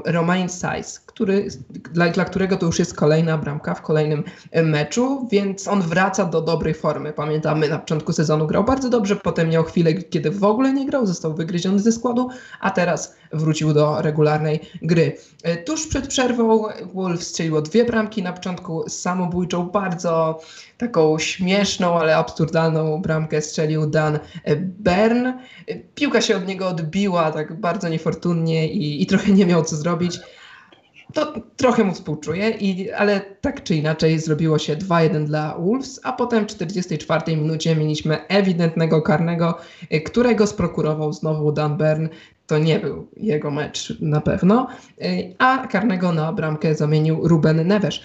Romain Saiz, który, dla, dla którego to już jest kolejna bramka w kolejnym meczu, więc on wraca do dobrej formy. Pamiętamy, na początku sezonu grał bardzo dobrze, potem miał chwilę, kiedy w ogóle nie grał, został wygryziony ze składu, a teraz wrócił do regularnej gry. Tuż przed przerwą Wolves strzeliło dwie bramki na początku samobójczą, bardzo taką śmieszną, ale absurdalną bramkę strzelił Dan Bern. Piłka się od niego odbiła tak bardzo niefortunnie i, i trochę nie miał co zrobić. To trochę mu współczuję, i, ale tak czy inaczej zrobiło się 2-1 dla Wolves, a potem w 44 minucie mieliśmy ewidentnego karnego, którego sprokurował znowu Dan Bern to nie był jego mecz na pewno, y, a karnego na bramkę zamienił Ruben Neves.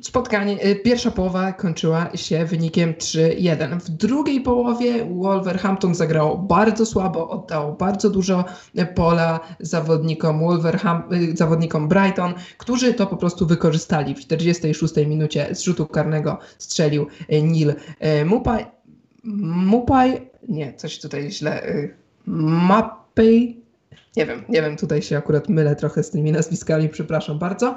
Spotkanie, y, pierwsza połowa kończyła się wynikiem 3-1. W drugiej połowie Wolverhampton zagrał bardzo słabo, oddał bardzo dużo pola zawodnikom, Wolverham, y, zawodnikom Brighton, którzy to po prostu wykorzystali. W 46 minucie z rzutu karnego strzelił Neil Mupaj. Mupaj, nie, coś tutaj źle. Map Pay. Nie wiem, nie wiem, tutaj się akurat mylę trochę z tymi nazwiskami, przepraszam bardzo.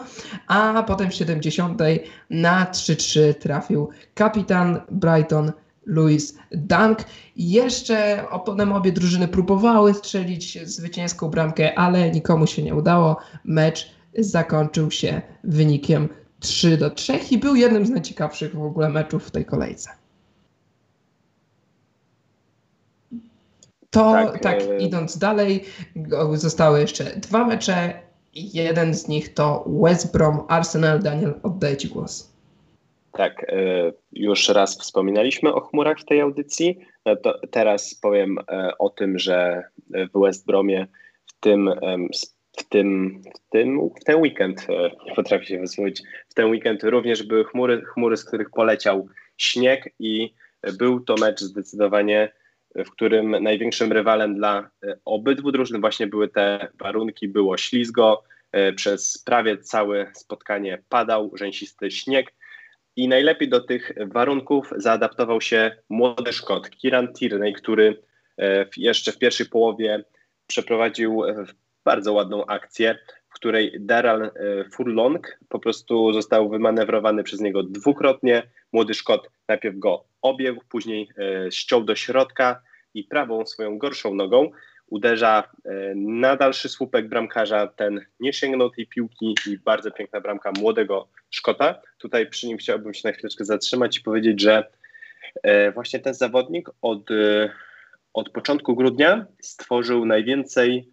A potem w 70 na 3-3 trafił kapitan Brighton Louis Dunk. Jeszcze potem obie drużyny próbowały strzelić zwycięską bramkę, ale nikomu się nie udało. Mecz zakończył się wynikiem 3 do 3 i był jednym z najciekawszych w ogóle meczów w tej kolejce. To tak, tak e... idąc dalej, zostały jeszcze dwa mecze. Jeden z nich to West Brom Arsenal. Daniel, oddaję Ci głos. Tak, e, już raz wspominaliśmy o chmurach w tej audycji. No teraz powiem e, o tym, że w West Bromie w tym, w tym, w tym w ten weekend, e, nie potrafię się wysłowić, w ten weekend również były chmury, chmury, z których poleciał śnieg i był to mecz zdecydowanie w którym największym rywalem dla e, obydwu drużyn właśnie były te warunki, było ślizgo, e, przez prawie całe spotkanie padał rzęsisty śnieg i najlepiej do tych warunków zaadaptował się młody Szkot, Kieran Tierney, który e, jeszcze w pierwszej połowie przeprowadził bardzo ładną akcję, w której Daryl Furlong po prostu został wymanewrowany przez niego dwukrotnie. Młody Szkot najpierw go obiegł, później ściął do środka, i prawą swoją gorszą nogą uderza e, na dalszy słupek bramkarza. Ten nie sięgnął tej piłki i bardzo piękna bramka młodego Szkota. Tutaj przy nim chciałbym się na chwileczkę zatrzymać i powiedzieć, że e, właśnie ten zawodnik od, e, od początku grudnia stworzył najwięcej,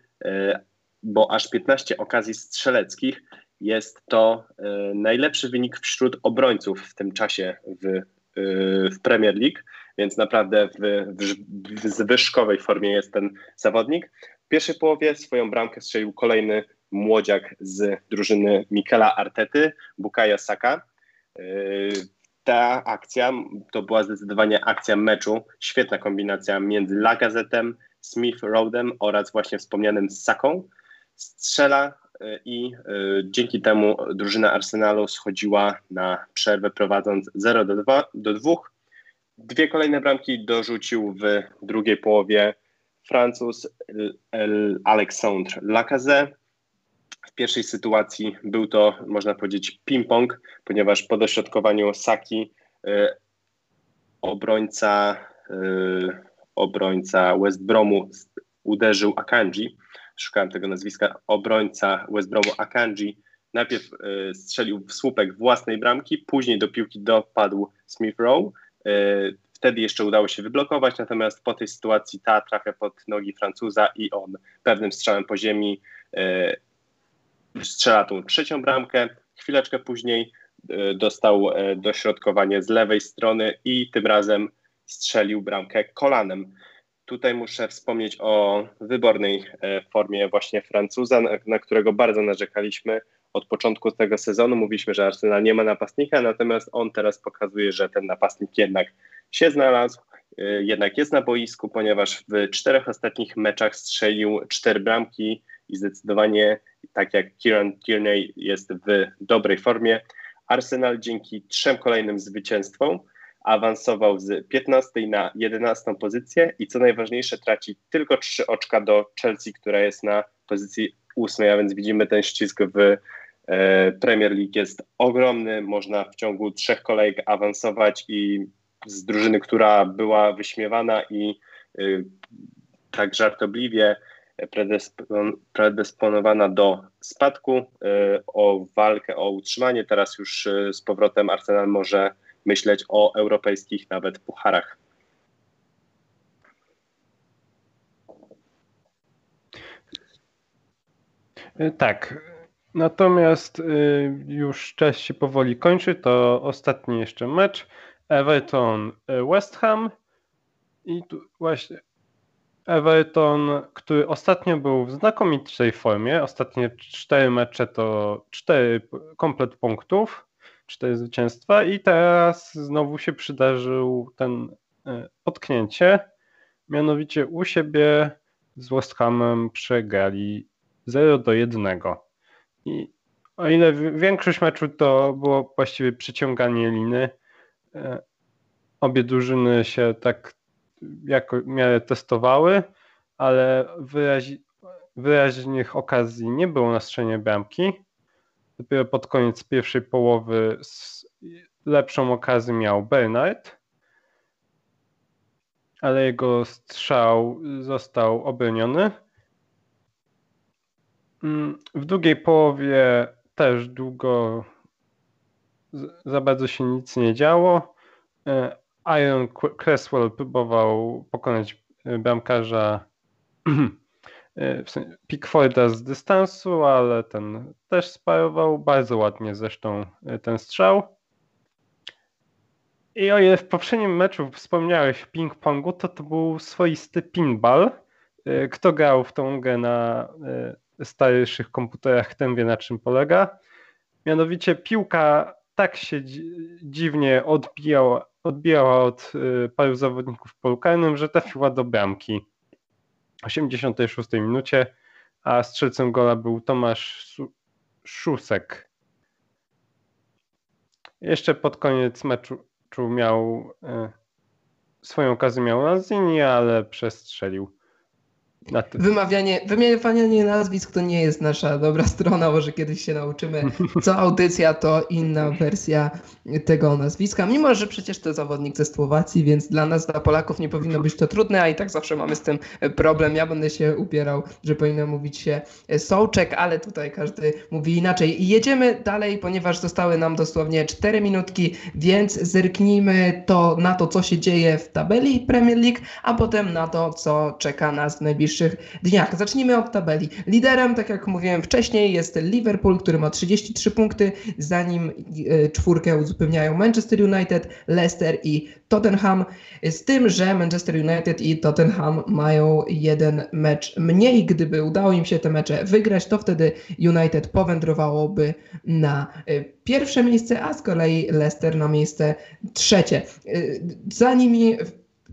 bo aż 15 okazji strzeleckich. Jest to najlepszy wynik wśród obrońców w tym czasie w, w Premier League więc naprawdę w, w, w zwyżkowej formie jest ten zawodnik. W pierwszej połowie swoją bramkę strzelił kolejny młodziak z drużyny Mikela Artety, Bukayo Saka. Yy, ta akcja to była zdecydowanie akcja meczu. Świetna kombinacja między Lagazetem, Smith Roadem oraz właśnie wspomnianym Saką. Strzela yy, i yy, dzięki temu drużyna Arsenalu schodziła na przerwę prowadząc 0 do 2. Do 2. Dwie kolejne bramki dorzucił w drugiej połowie Francuz Alexandre Lacazette. W pierwszej sytuacji był to, można powiedzieć, ping-pong, ponieważ po dośrodkowaniu Saki obrońca, obrońca West Bromu uderzył Akanji, szukałem tego nazwiska, obrońca West Bromu Akanji najpierw e, strzelił w słupek własnej bramki, później do piłki dopadł Smith Rowe. E, wtedy jeszcze udało się wyblokować, natomiast po tej sytuacji ta trafia pod nogi Francuza i on pewnym strzałem po ziemi e, strzela tą trzecią bramkę. Chwileczkę później dostał dośrodkowanie z lewej strony i tym razem strzelił bramkę kolanem. Tutaj muszę wspomnieć o wybornej formie właśnie Francuza, na którego bardzo narzekaliśmy od początku tego sezonu mówiliśmy, że Arsenal nie ma napastnika, natomiast on teraz pokazuje, że ten napastnik jednak się znalazł, y, jednak jest na boisku, ponieważ w czterech ostatnich meczach strzelił cztery bramki i zdecydowanie, tak jak Kieran Tierney jest w dobrej formie, Arsenal dzięki trzem kolejnym zwycięstwom awansował z 15 na 11 pozycję i co najważniejsze traci tylko trzy oczka do Chelsea, która jest na pozycji ósmej, a więc widzimy ten ścisk w Premier League jest ogromny, można w ciągu trzech kolejek awansować i z drużyny, która była wyśmiewana i y, tak żartobliwie predysponowana do spadku, y, o walkę o utrzymanie. Teraz już y, z powrotem Arsenal może myśleć o europejskich nawet pucharach. Tak, Natomiast y, już czas się powoli kończy, to ostatni jeszcze mecz. Everton y, West Ham i tu właśnie Everton, który ostatnio był w znakomitej formie, ostatnie cztery mecze to cztery komplet punktów, cztery zwycięstwa i teraz znowu się przydarzył ten y, potknięcie, mianowicie u siebie z West Hamem przegrali 0 do 1. I o ile większość meczu to było właściwie przyciąganie liny, e, obie drużyny się tak jako miarę testowały, ale wyraź, wyraźnych okazji nie było na strzenie bramki. Dopiero pod koniec pierwszej połowy lepszą okazję miał Bernard, ale jego strzał został obroniony. Mm, w drugiej połowie też długo za bardzo się nic nie działo. E, Iron Cresswell próbował pokonać e, bramkarza e, Pickforda z dystansu, ale ten też sparował bardzo ładnie zresztą ten strzał. I o ile w poprzednim meczu wspomniałeś ping-pongu, to to był swoisty pinball. Kto grał w tą grę na starszych komputerach, ten wie na czym polega. Mianowicie piłka tak się dziwnie odbijała, odbijała od y, paru zawodników w polu karnym, że trafiła do bramki. W 86 minucie, a strzelcem gola był Tomasz Szusek. Jeszcze pod koniec meczu miał y, swoją okazję miał Lanzini, ale przestrzelił. Wymawianie, wymawianie nazwisk to nie jest nasza dobra strona, może kiedyś się nauczymy. Co audycja to inna wersja tego nazwiska, mimo że przecież to zawodnik ze Słowacji, więc dla nas, dla Polaków nie powinno być to trudne, a i tak zawsze mamy z tym problem. Ja będę się upierał, że powinno mówić się Sołczek, ale tutaj każdy mówi inaczej. I jedziemy dalej, ponieważ zostały nam dosłownie 4 minutki, więc zerknijmy to na to, co się dzieje w tabeli Premier League, a potem na to, co czeka nas w najbliższym najbliższych dniach. Zacznijmy od tabeli. Liderem, tak jak mówiłem wcześniej, jest Liverpool, który ma 33 punkty, zanim e, czwórkę uzupełniają Manchester United, Leicester i Tottenham. Z tym, że Manchester United i Tottenham mają jeden mecz mniej. Gdyby udało im się te mecze wygrać, to wtedy United powędrowałoby na e, pierwsze miejsce, a z kolei Leicester na miejsce trzecie. E, za nimi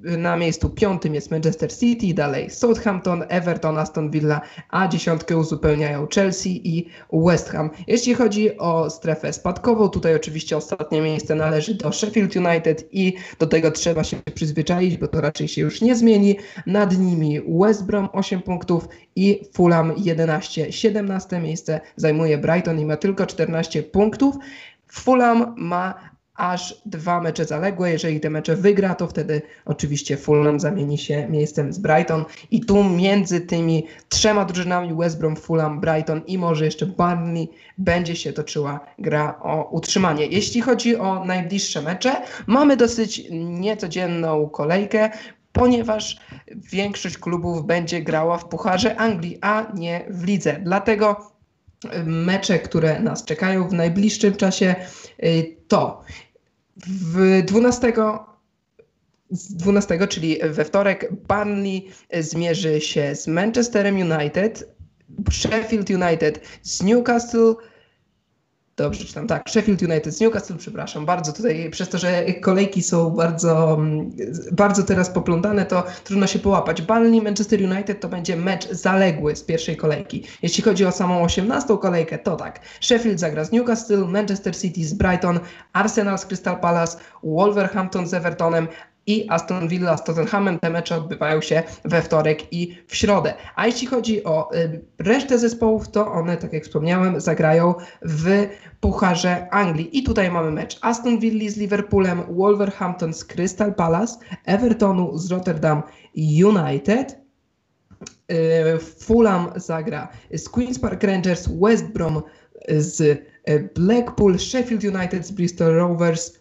na miejscu piątym jest Manchester City, dalej Southampton, Everton, Aston Villa, a dziesiątkę uzupełniają Chelsea i West Ham. Jeśli chodzi o strefę spadkową, tutaj oczywiście ostatnie miejsce należy do Sheffield United i do tego trzeba się przyzwyczaić, bo to raczej się już nie zmieni. Nad nimi West Brom 8 punktów i Fulham 11. 17 miejsce zajmuje Brighton i ma tylko 14 punktów. Fulham ma aż dwa mecze zaległe. Jeżeli te mecze wygra, to wtedy oczywiście Fulham zamieni się miejscem z Brighton. I tu między tymi trzema drużynami West Brom, Fulham, Brighton i może jeszcze Burnley będzie się toczyła gra o utrzymanie. Jeśli chodzi o najbliższe mecze, mamy dosyć niecodzienną kolejkę ponieważ większość klubów będzie grała w Pucharze Anglii, a nie w lidze. Dlatego mecze, które nas czekają w najbliższym czasie y, to w 12 12, czyli we wtorek, Burnley zmierzy się z Manchesterem United, Sheffield United z Newcastle, Dobrze czytam, tak. Sheffield United z Newcastle, przepraszam bardzo tutaj, przez to, że kolejki są bardzo, bardzo teraz poplątane, to trudno się połapać. Burnley Manchester United to będzie mecz zaległy z pierwszej kolejki. Jeśli chodzi o samą 18 kolejkę, to tak. Sheffield zagra z Newcastle, Manchester City z Brighton, Arsenal z Crystal Palace, Wolverhampton z Evertonem, i Aston Villa z Tottenhamem. Te mecze odbywają się we wtorek i w środę. A jeśli chodzi o y, resztę zespołów, to one, tak jak wspomniałem, zagrają w Pucharze Anglii. I tutaj mamy mecz Aston Villa z Liverpoolem, Wolverhampton z Crystal Palace, Evertonu z Rotterdam United. Y, Fulham zagra z Queen's Park Rangers, West Brom z y, Blackpool, Sheffield United z Bristol Rovers,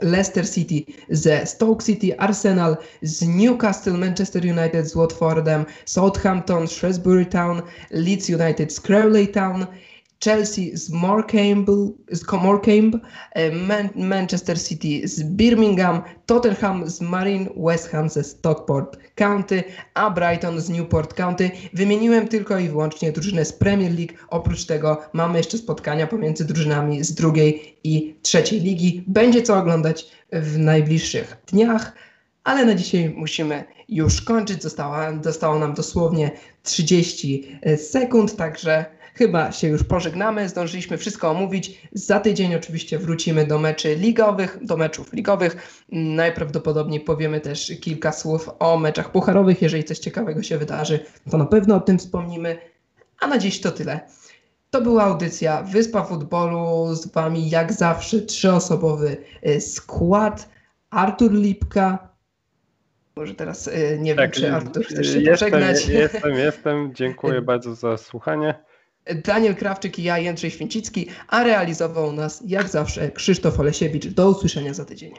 Leicester City ze Stoke City, Arsenal z Newcastle, Manchester United z Watfordem, Southampton, Shrewsbury Town, Leeds United z Crawley Town, Chelsea z Morecambe, z Morecambe e, Man Manchester City z Birmingham, Tottenham z Marine, West Ham ze Stockport County, a Brighton z Newport County. Wymieniłem tylko i wyłącznie drużynę z Premier League. Oprócz tego mamy jeszcze spotkania pomiędzy drużynami z drugiej i trzeciej ligi. Będzie co oglądać w najbliższych dniach, ale na dzisiaj musimy już kończyć. Zostało nam dosłownie 30 sekund, także chyba się już pożegnamy. Zdążyliśmy wszystko omówić. Za tydzień oczywiście wrócimy do meczy ligowych, do meczów ligowych. Najprawdopodobniej powiemy też kilka słów o meczach pucharowych. Jeżeli coś ciekawego się wydarzy, to na pewno o tym wspomnimy. A na dziś to tyle. To była audycja Wyspa Futbolu. Z Wami jak zawsze trzyosobowy y, skład. Artur Lipka. Może teraz y, nie tak, wiem, czy Artur chcesz się jestem, pożegnać. Jestem, jestem. Dziękuję bardzo za słuchanie. Daniel Krawczyk i ja, Jędrzej Święcicki, a realizował nas jak zawsze Krzysztof Olesiewicz. Do usłyszenia za tydzień.